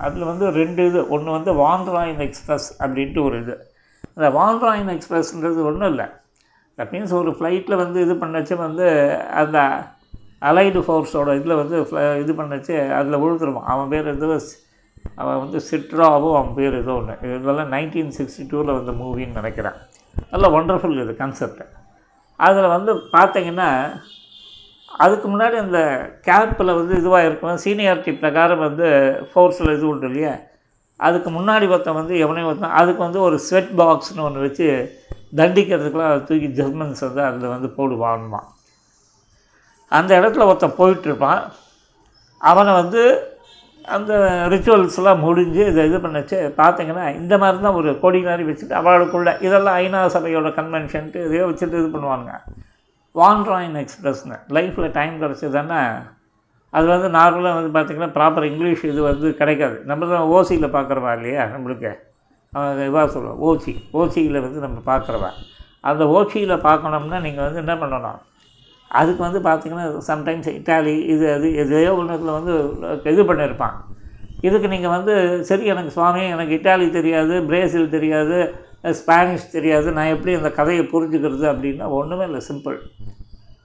அதில் வந்து ரெண்டு இது. ஒன்று வந்து வான்ராயின் எக்ஸ்பிரஸ் அப்படின்ட்டு ஒரு இது. அந்த வான்ராயின் எக்ஸ்பிரஸ்ன்றது ஒன்றும் இல்லை. தட் மீன்ஸ் ஒரு ஃப்ளைட்டில் வந்து இது பண்ணச்சு வந்து அந்த அலைடு ஃபோர்ஸோட இதில் வந்து இது பண்ணச்சு அதில் விழுந்துருவான் அவன் பேர் எது? அவன் வந்து சிட்ராவோ அவன் பேர் ஏதோ ஒன்று இதெல்லாம் நைன்டீன் சிக்ஸ்டி டூவில் வந்த மூவின்னு நினைக்கிறேன். நல்ல ஒண்டர்ஃபுல் இது கன்செப்ட் அதில் வந்து பார்த்தீங்கன்னா அதுக்கு முன்னாடி அந்த கேப்பில் வந்து இதுவாக இருக்கும் சீனியாரிட்டி பிரகாரம் வந்து ஃபோர்ஸில் இது உண்டு இல்லையா? அதுக்கு முன்னாடி ஒருத்தன் வந்து எவனையும் ஒருத்தன் அதுக்கு வந்து ஒரு ஸ்வெட் பாக்ஸ்னு ஒன்று வச்சு தண்டிக்கிறதுக்குலாம் அதை தூக்கி ஜெர்மன்ஸ் வந்து அதில் வந்து போடுவான்மா. அந்த இடத்துல ஒருத்தன் போயிட்டுருப்பான். அவனை வந்து அந்த ரிச்சுவல்ஸ்லாம் முடிஞ்சு இதை இது பண்ணச்சு. பார்த்தீங்கன்னா இந்த மாதிரி தான் ஒரு கொடி மாதிரி வச்சுட்டு அவளுக்குள்ளே இதெல்லாம் ஐநா சபையோட கன்வென்ஷன்ட்டு இதையோ வச்சுட்டு இது பண்ணுவாங்க வான்ட்ராயின் எக்ஸ்பிரஸ்னு லைஃப்பில் டைம் கிடச்சிதுன்னா அது வந்து நார்மலாக வந்து பார்த்திங்கன்னா ப்ராப்பர் இங்கிலீஷ் இது வந்து கிடைக்காது. நம்ம தான் ஓசியில் பார்க்குறவா இல்லையா? நம்மளுக்கு. அவன் சொல்லுவோம் ஓசி ஓசியில் வந்து நம்ம பார்க்குறவா அந்த ஓசியில் பார்க்கணும்னா நீங்கள் வந்து என்ன பண்ணணும்? அதுக்கு வந்து பார்த்திங்கன்னா சம்டைம்ஸ் இட்டாலி இது அது எதையோ ஒன்றுத்தில் வந்து இது பண்ணியிருப்பான் இதுக்கு நீங்கள் வந்து சரி எனக்கு சுவாமி எனக்கு இட்டாலி தெரியாது பிரேசில் தெரியாது ஸ்பானிஷ் தெரியாது. நான் எப்படி அந்த கதையை புரிஞ்சுக்கிறது அப்படின்னா ஒன்றுமே இல்லை சிம்பிள்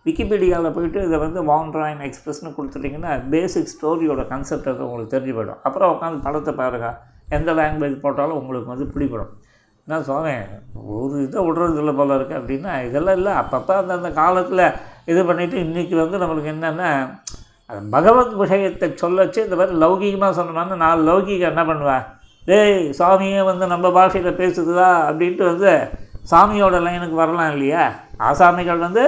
விக்கிபீடியாவில் போயிட்டு இதை வந்து வான்ட்ராயின் எக்ஸ்பிரஸ்னு கொடுத்துட்டிங்கன்னா பேசிக் ஸ்டோரியோட கன்செப்ட் அது உங்களுக்கு தெரிஞ்சு போயிடும் அப்புறம் உட்காந்து படத்தை பாருங்கள் எந்த லாங்குவேஜ் போட்டாலும் உங்களுக்கு வந்து பிடிபடும். நான் சொன்னேன் ஒரு இதை விடுறது இல்லை போல இருக்குது அப்படின்னா இதெல்லாம் இல்லை. அப்பப்போ அந்தந்த காலத்தில் இது பண்ணிவிட்டு இன்றைக்கி வந்து நம்மளுக்கு என்னென்னா அது பகவத் விஷயத்தை சொல்லச்சு இந்த மாதிரி லௌகீகமாக சொன்னோம்னா நான் லௌகீகம் என்ன பண்ணுவேன் டேய் சாமியே வந்து நம்ம பாஷையில் பேசுதுதா அப்படின்ட்டு வந்து சாமியோட லைனுக்கு வரலாம் இல்லையா? ஆசாமிகள் வந்து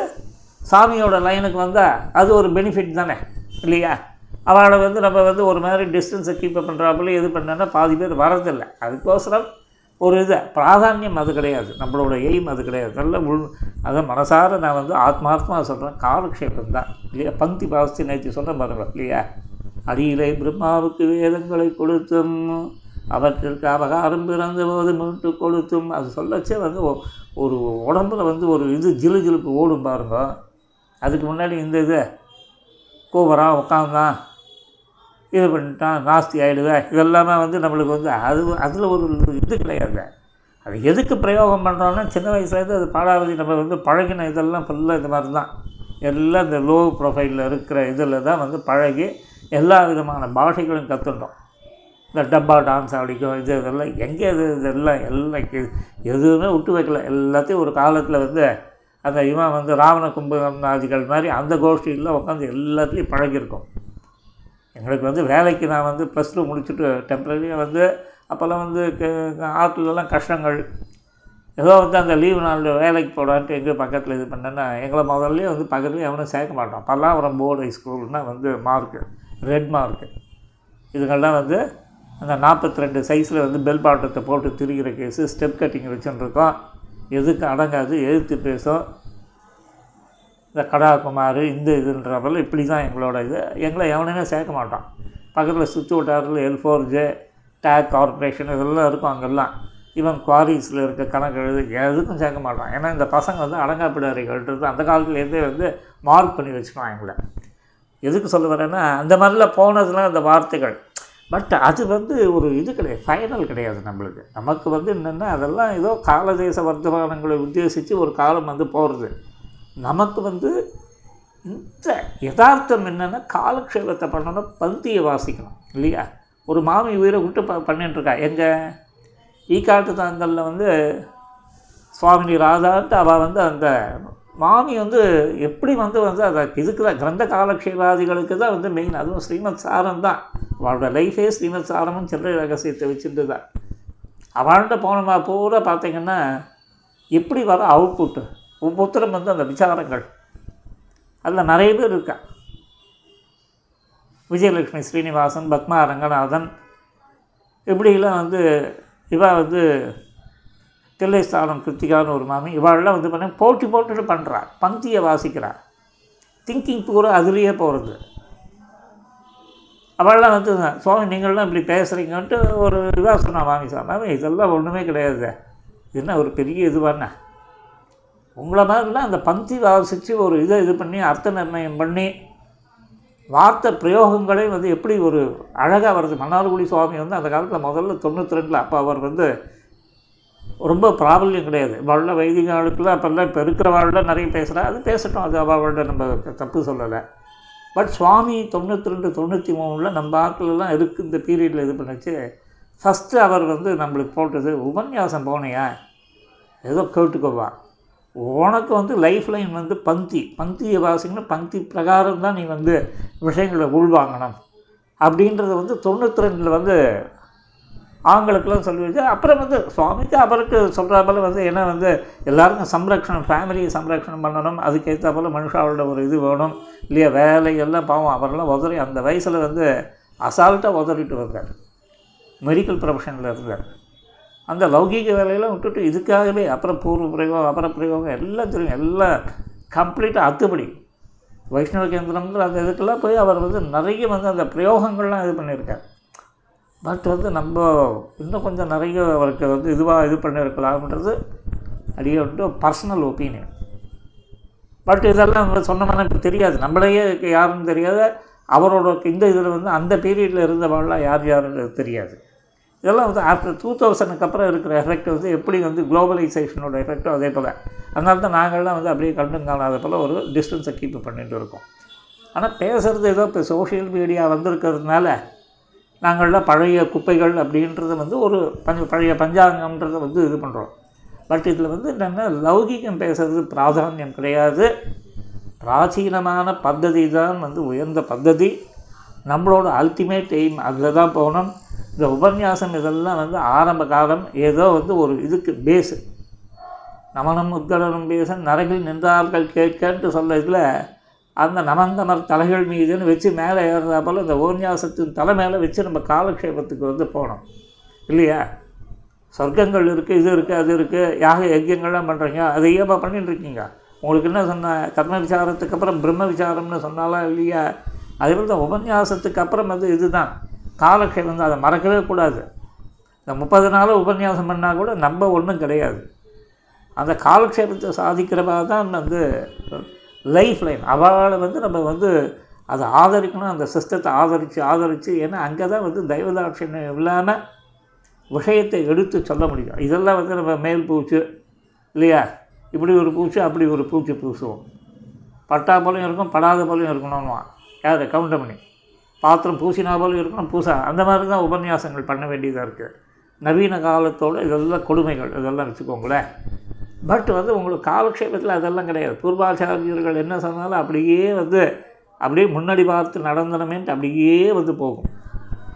சாமியோட லைனுக்கு வந்தால் அது ஒரு பெனிஃபிட் தானே இல்லையா? அவளை வந்து நம்ம வந்து ஒரு மாதிரி டிஸ்டன்ஸை கீப்பப் பண்ணுறாப்புல எது பண்ணோன்னா பாதி பேர் வரதில்லை அதுக்கோசரம் ஒரு இது பிராதானியம் அது கிடையாது நம்மளோட எய்ம் அது கிடையாது. நல்ல உள் அதை மனசார நான் வந்து ஆத்மார்த்தமாக சொல்கிறேன் காலக்ஷேபம் தான் இல்லையா? பங்கி பாவஸ்தி நேற்று சொன்ன பாருங்கள் இல்லையா? அடியிலே பிரம்மாவுக்கு வேதங்களை கொடுத்தும் அவற்றிற்கு அபகாரம் பிறந்த போது மீட்டு கொடுத்தும். அது சொல்லச்சே வந்து ஒ- ஒரு உடம்புல வந்து ஒரு இது ஜிலு ஜிலுப்பு ஓடும் பாருங்க. அதுக்கு முன்னாடி இந்த இது கூவரான் உட்காந்தான் இது பண்ணிட்டான் நாஸ்தி ஆகிடுதா இதெல்லாமே வந்து நம்மளுக்கு வந்து அது அதில் ஒரு இது கிடையாது. அது எதுக்கு பிரயோகம் பண்ணுறோன்னா சின்ன வயசுலேருந்து அது பாடாவதி நம்ம வந்து பழகின இதெல்லாம் ஃபுல்லாக இது மாதிரி தான் எல்லாம் இந்த லோ ப்ரொஃபைலில் இருக்கிற இதில் தான் வந்து பழகி எல்லா விதமான பாஷைகளும் கற்றுட்டோம் இந்த டப்பா டான்ஸ் ஆடிக்கும் இது இதெல்லாம் எங்கே இது இதெல்லாம் எல்லாம் எதுவுமே விட்டு வைக்கல. எல்லாத்தையும் ஒரு காலத்தில் வந்து அந்த இவன் வந்து ராவண கும்பகர்ணாதிகள் மாதிரி அந்த கோஷ்டியில் உட்காந்து எல்லாத்துலேயும் பழகியிருக்கோம். எங்களுக்கு வந்து வேலைக்கு நான் வந்து ப்ளஸ் டூ முடிச்சுட்டு டெம்பரரியாக வந்து அப்போல்லாம் வந்து ஆற்றுலலாம் கஷ்டங்கள். ஏதோ வந்து அந்த லீவு நாளில் வேலைக்கு போடான்ட்டு எங்கே பக்கத்தில் இது பண்ணேன்னா எங்களை முதல்லையும் வந்து பக்கத்துலேயே எவனும் சேர்க்க மாட்டோம் பல்லாவரம் போர்டு ஸ்கூல்னால் வந்து மார்க்கு ரெட் மார்க்கு இதுங்கள்லாம் வந்து அந்த நாற்பத்தி ரெண்டு சைஸில் வந்து பெல் பாட்டத்தை போட்டு திரிகிற கேஸு ஸ்டெப் கட்டிங் வச்சுருக்கோம். எதுக்கு அடங்காது எதிர்த்து பேசும். இந்த கடாகுமார் இந்த இதுன்றப்பெல்லாம் இப்படி தான் எங்களோட இது. எங்களை எவனையுமே சேர்க்க மாட்டான் பக்கத்தில் சுற்று வட்டாரத்தில் எல் ஃபோர் ஜே டேக் கார்பரேஷன் இதெல்லாம் இருக்கும் அங்கெல்லாம். ஈவன் குவாரிஸில் இருக்க கணக்கு எழுது எதுக்கும் சேர்க்க மாட்டான் ஏன்னா இந்த பசங்க வந்து அடங்காப்பிடாரிகள்ன்றது அந்த காலத்துலேருந்தே வந்து மார்க் பண்ணி வச்சுக்கலாம் எங்களை. எதுக்கு சொல்ல வரேன்னா அந்த மாதிரிலாம் போனதுலாம் அந்த வார்த்தைகள் பட் அது வந்து ஒரு இது கிடையாது ஃபைனல் கிடையாது நம்மளுக்கு. நமக்கு வந்து என்னென்னா அதெல்லாம் ஏதோ காலதேச வர்த்தமானங்களை உத்தேசித்து ஒரு காலம் வந்து போகிறது நமக்கு வந்து இந்த யதார்த்தம் என்னென்னா காலக்ஷேபத்தை பண்ணணும் பந்தியை வாசிக்கணும் இல்லையா? ஒரு மாமி உயிரை விட்டு ப பண்ணிட்டுருக்கா. எங்கள் ஈக்காட்டு தாங்கலில் வந்து சுவாமினி ராதான்ட்டு அவள் வந்து அந்த மாமி வந்து எப்படி வந்து வந்து அதை இதுக்கு தான் கிரந்த காலக்ஷேபாதிகளுக்கு தான் வந்து மெயின் அதுவும் ஸ்ரீமத் சாரம் தான். அவளோட லைஃபே ஸ்ரீமத் சாரமும் சில்லறை ரகசியத்தை வச்சுட்டு தான் அவள்கிட்ட போனமா பூரா பார்த்தீங்கன்னா எப்படி வர அவுட்புட்டு ஒவ்வொருத்தரும் வந்து அந்த விசாரங்கள். அதில் நிறைய பேர் இருக்கா. விஜயலட்சுமி ஸ்ரீனிவாசன் பத்மா ரங்கநாதன் இப்படிலாம் வந்து இவா வந்து தில்லைஸ்தானம் கிருத்திகான்னு ஒரு மாமி இவாளெல்லாம் வந்து பண்ண போட்டி போட்டுட்டு பண்ணுறா பங்கியை வாசிக்கிறா திங்கிங் பூரா அதுலேயே போகிறது அவள்லாம் வந்து சுவாமி நீங்கள்லாம் இப்படி பேசுகிறீங்கன்ட்டு ஒரு இதாக சொன்னா மாமி சார் மாமி இதெல்லாம் ஒன்றுமே கிடையாது என்ன ஒரு பெரிய இதுவான? உங்களை மாதிரிலாம் அந்த பந்தி வாசித்து ஒரு இதை இது பண்ணி அர்த்த நிர்ணயம் பண்ணி வார்த்தை பிரயோகங்களே வந்து எப்படி ஒரு அழகாக வருது. மன்னார்குடி சுவாமி வந்து அந்த காலத்தில் முதல்ல தொண்ணூற்றி ரெண்டில் அப்போ அவர் வந்து ரொம்ப ப்ராபல்யம் கிடையாது. வாழ வைதிக ஆளுக்கெல்லாம் அப்போல்லாம் இப்போ இருக்கிற வாழ்ல நிறைய பேசுகிறா அது பேசட்டும். அது அவளோட நம்ம தப்பு சொல்லலை. பட் சுவாமி தொண்ணூற்றி ரெண்டு தொண்ணூற்றி மூணில் நம்ம ஆட்களெல்லாம் இருக்குது இந்த பீரியடில் இது பண்ணிச்சு. ஃபஸ்ட்டு அவர் வந்து நம்மளுக்கு போட்டது உபன்யாசம் போனையா? ஏதோ கேட்டுக்கோவா. உனக்கு வந்து லைஃப் லைன் வந்து பங்கி பங்கியை வாசிங்கன்னா பங்கி பிரகாரம் தான் நீ வந்து விஷயங்களை உள்வாங்கணும். அப்படின்றத வந்து தொண்ணூற்றி ரெண்டில் வந்து ஆண்களுக்கெல்லாம் சொல்லி வச்சு அப்புறம் வந்து சுவாமிக்கு அவருக்கு சொல்கிறா போல் வந்து ஏன்னா வந்து எல்லாருக்கும் சம்ரக்ஷணம் ஃபேமிலியை சம்ரக்ஷணம் பண்ணணும் அதுக்கேற்ற போல் மனுஷாவோட ஒரு இது வேணும் இல்லையா? வேலையெல்லாம் பாவம் அவரெல்லாம் உதறி அந்த வயசில் வந்து அசால்ட்டாக உதறிட்டு வந்தார் மெடிக்கல் ப்ரொஃபஷனில் இருந்தார். அந்த லௌகீக வேலையெல்லாம் விட்டுட்டு இதுக்காகவே அப்புறம் பூர்வ பிரயோகம் அப்புறம் பிரயோகம் எல்லாம் தெரியும். எல்லாம் கம்ப்ளீட்டாக அத்துப்படி. வைஷ்ணவ கேந்திரம்ன்ற அந்த இதுக்கெல்லாம் போய் அவர் வந்து நிறைய வந்து அந்த பிரயோகங்கள்லாம் இது பண்ணியிருக்கார். பட் வந்து நம்ம இன்னும் கொஞ்சம் நிறைய அவருக்கு வந்து இதுவாக இது பண்ணியிருக்கலாம்ன்றது அடியே பர்சனல் ஒப்பீனியன் பட் இதெல்லாம் நம்ம சொன்னோம்னா இப்போ தெரியாது. நம்மளையே யாருன்னு தெரியாது அவரோட இந்த இதில் வந்து அந்த பீரியடில் இருந்தவாள்லாம் யார் யாருன்னு தெரியாது. இதெல்லாம் வந்து ஆஃப்டர் டூ தௌசண்ட்க்கு அப்புறம் இருக்கிற எஃபெக்ட் வந்து எப்படி வந்து குளோபலைசேஷனோட எஃபெக்டும் அதே போல். அதனால தான் நாங்கள்லாம் வந்து அப்படியே கண்டும் காணாத போல் ஒரு டிஸ்டன்ஸை கீப் பண்ணிட்டு இருக்கோம். ஆனால் பேசுகிறது ஏதோ இப்போ சோஷியல் மீடியா வந்திருக்கிறதுனால நாங்கள்லாம் பழைய குப்பைகள் அப்படின்றத வந்து ஒரு பஞ்ச பழைய பஞ்சாங்கம்ன்றதை வந்து இது பண்ணுறோம் பட் இதில் வந்து என்னென்னா லௌகிகம் பேசுறது பிராதானியம் கிடையாது. பிராச்சீனமான பद्धதி தான் வந்து உயர்ந்த பद्धதி நம்மளோட அல்டிமேட் எய்ம் அதில் தான் போகணும். இந்த உபன்யாசம் இதெல்லாம் வந்து ஆரம்ப காலம் ஏதோ வந்து ஒரு இதுக்கு பேஸு நமனம் உத்கடனும் பேச நரகில் நின்றார்கள் கேட்கன்ட்டு சொல்ல இதில் அந்த நமந்தமர் தலைகள் மீதுன்னு வச்சு மேலே ஏறுறா போல் இந்த உபன்யாசத்தின் தலை மேலே வச்சு நம்ம காலக்ஷேபத்துக்கு வந்து போனோம் இல்லையா? சொர்க்கங்கள் இருக்குது இது இருக்குது அது இருக்குது யாக யஜ்யங்கள்லாம் பண்ணுறீங்க அதை ஏப்பா பண்ணிட்டு இருக்கீங்க? உங்களுக்கு என்ன சொன்ன கர்ம விசாரத்துக்கு அப்புறம் பிரம்ம விசாரம்னு சொன்னாலாம் இல்லையா? அதே போல் தான் உபன்யாசத்துக்கு அப்புறம் வந்து இதுதான். காலக்ஷேபம் தான் அதை மறக்கவே கூடாது. இந்த முப்பது நாள் உபன்யாசம் பண்ணால் கூட நம்ம ஒன்றும் கிடையாது. அந்த காலக்ஷேபத்தை சாதிக்கிறவா தான் வந்து லைஃப் லைன் அவளை வந்து நம்ம வந்து அதை ஆதரிக்கணும் அந்த சிஸ்டத்தை ஆதரித்து ஆதரித்து ஏன்னா அங்கே தான் வந்து தெய்வதாட்சியம் இல்லாமல் விஷயத்தை எடுத்து சொல்ல முடியும். இதெல்லாம் வந்து நம்ம மேல் பூச்சு இல்லையா? இப்படி ஒரு பூச்சி அப்படி ஒரு பூச்சி பூசுவோம். பட்டா போலையும் இருக்கும் படாத போலையும் இருக்கணும்னுவான். யார்? கவுண்டமணி. பாத்திரம் பூசினா போலும் இருக்கணும் பூசா. அந்த மாதிரி தான் உபன்யாசங்கள் பண்ண வேண்டியதாக இருக்குது நவீன காலத்தோட இதெல்லாம் கொடுமைகள் இதெல்லாம் வச்சுக்கோங்களேன். பட் வந்து உங்களுக்கு காலக்ஷேபத்தில் அதெல்லாம் கிடையாது. பூர்வாச்சாரியர்கள் என்ன சொன்னாலும் அப்படியே வந்து அப்படியே முன்னாடி பார்த்து நடந்தனமேன்ட்டு அப்படியே வந்து போகும்.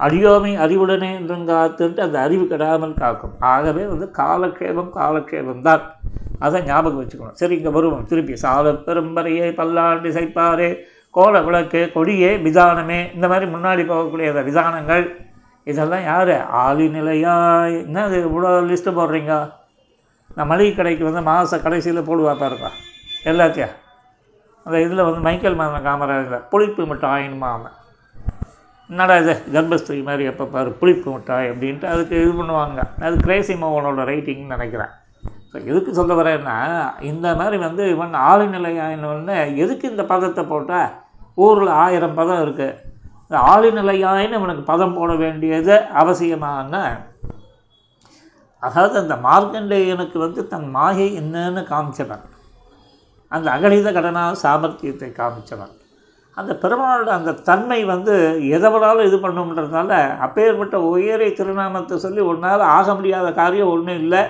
அடியோமை அறிவுடனே என்றுங்காத்துன்ட்டு அந்த அறிவு கெடாமல் காக்கும். ஆகவே வந்து காலக்ஷேபம் காலக்ஷேபம் தான். அதை ஞாபகம் வச்சுக்கணும். சரி இங்கே வருவோம். திருப்பி சால பெரும்பறையே பல்லாண்டு சைப்பாரே கோல விளக்கு கொடியே விதானமே இந்த மாதிரி முன்னாடி போகக்கூடிய அந்த விதானங்கள் இதெல்லாம் யார்? ஆளிநிலையாய் என்ன இது இவ்வளோ லிஸ்ட்டு போடுறீங்க? நான் மளிகை கடைக்கு வந்து மாத கடைசியில் போடுவா பாருப்பா. எல்லாத்தையும் அந்த இதில் வந்து மைக்கேல் மதன காமராஜில் புளிப்பு மிட்டாயின்மா அவன் என்னடா இது? கர்ப்பஸ்திரி மாதிரி எப்போ பாரு புளிப்பு மிட்டாய் அப்படின்ட்டு அதுக்கு இது பண்ணுவாங்க. அது கிரேசி மோகனோட ரைட்டிங்னு நினைக்கிறேன். ஸோ எதுக்கு சொல்ல வரேன்னா இந்த மாதிரி வந்து இவன் ஆளுநிலையாயின்னு எதுக்கு இந்த பதத்தை போட்டால் ஊரில் ஆயிரம் பதம் இருக்குது இந்த ஆளுநிலையாயின்னு இவனுக்கு பதம் போட வேண்டியது அவசியமான அதாவது அந்த மார்க்கண்டேயனுக்கு வந்து தன் மாயை என்னன்னு காமிச்சவன். அந்த அகலித கடனா சாமர்த்தியத்தை காமிச்சவன். அந்த பெருமாளோட அந்த தன்மை வந்து எதவனாலும் இது பண்ணுன்றதுனால அப்பேற்பட்ட உயரை திருநாமத்தை சொல்லி ஒன்றால் ஆக முடியாத காரியம் ஒன்றும் இல்லை.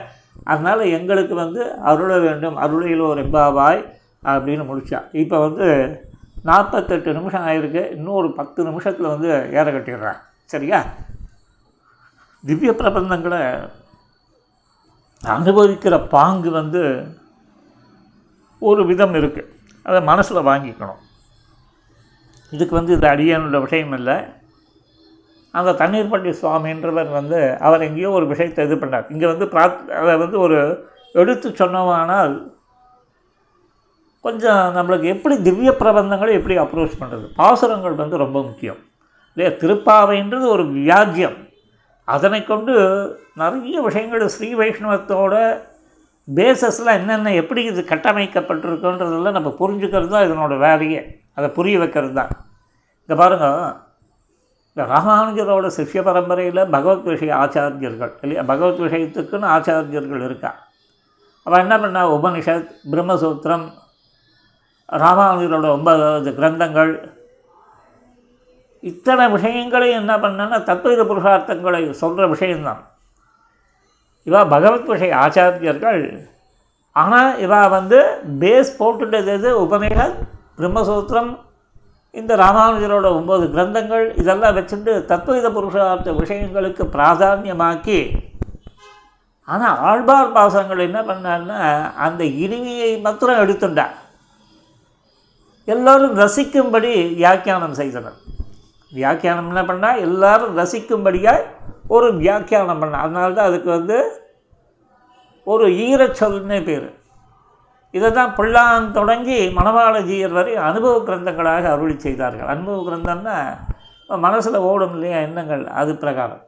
அதனால் எங்களுக்கு வந்து அருள வேண்டும். அருளையில் ஒரு எம்பாவாய் அப்படின்னு முடித்தான் இப்போ வந்து நாற்பத்தெட்டு நிமிஷம் ஆயிருக்கு. இன்னும் ஒரு பத்து நிமிஷத்தில் வந்து ஏற கட்டிடுறேன். சரியா? திவ்ய பிரபந்தங்களை அனுபவிக்கிற பாங்கு வந்து ஒரு விதம் இருக்குது அதை மனசில் வாங்கிக்கணும். இதுக்கு வந்து இது அடியானோட விஷயம் இல்லை. அந்த தண்ணீர்பட்டி சுவாமின்றவர் வந்து அவர் எங்கேயோ ஒரு விஷயத்தை இது பண்ணார். இங்கே வந்து பிரார்த் அதை வந்து ஒரு எடுத்து சொன்னவானால் கொஞ்சம் நம்மளுக்கு எப்படி திவ்ய பிரபந்தங்களை எப்படி அப்ரோச் பண்ணுறது பாசுரங்கள் வந்து ரொம்ப முக்கியம். இல்லையா? திருப்பாவைன்றது ஒரு வியாஜ்யம் அதனை கொண்டு நிறைய விஷயங்கள் ஸ்ரீ வைஷ்ணவத்தோட பேசஸில் என்னென்ன எப்படி இது கட்டமைக்கப்பட்டிருக்குன்றதெல்லாம் நம்ம புரிஞ்சுக்கிறது தான் இதனோட வேலையே. அதை புரிய வைக்கிறது தான். இந்த பாருங்கள் இந்த ராமானுஜரோட சிஷ்ய பரம்பரையில் பகவத் விஷய ஆச்சாரியர்கள் இல்லையா? பகவத் விஷயத்துக்குன்னு ஆச்சாரியர்கள் இருக்கா? அவன் என்ன பண்ணா? உபனிஷத் பிரம்மசூத்திரம் ராமானுஜரோட ஒன்பதாவது கிரந்தங்கள் இத்தனை விஷயங்களையும் என்ன பண்ணேன்னா தத்துவித புருஷார்த்தங்களை சொல்கிற விஷயம்தான். இவா பகவத் விஷய ஆச்சாரியர்கள். ஆனால் இவா வந்து பேஸ் போட்டுட்டது எது? உபநேகம் பிரம்மசூத்திரம் இந்த ராமானுஜரோட ஒம்பது கிரந்தங்கள் இதெல்லாம் வச்சுட்டு தத்துவித புருஷார்த்த விஷயங்களுக்கு பிராதானியமாக்கி ஆனால் ஆழ்வார் பாசங்கள் என்ன பண்ணார்னா அந்த இனிமையை மாத்திரம் எடுத்துட்டார். எல்லோரும் ரசிக்கும்படி வியாக்கியானம் செய்தனர். வியாக்கியானம் என்ன பண்ணால் எல்லாரும் ரசிக்கும்படியாக ஒரு வியாக்கியானம் பண்ண. அதனால தான் அதுக்கு வந்து ஒரு ஈரச்சொல்னே பேர். இதை தான் பிள்ளான் தொடங்கி மணவாளஜீயர் வரை அனுபவ கிரந்தங்களாக அருளி செய்தார்கள். அனுபவ கிரந்தம்னா மனசில் ஓடும் இல்லையா எண்ணங்கள்? அது பிரகாரம்.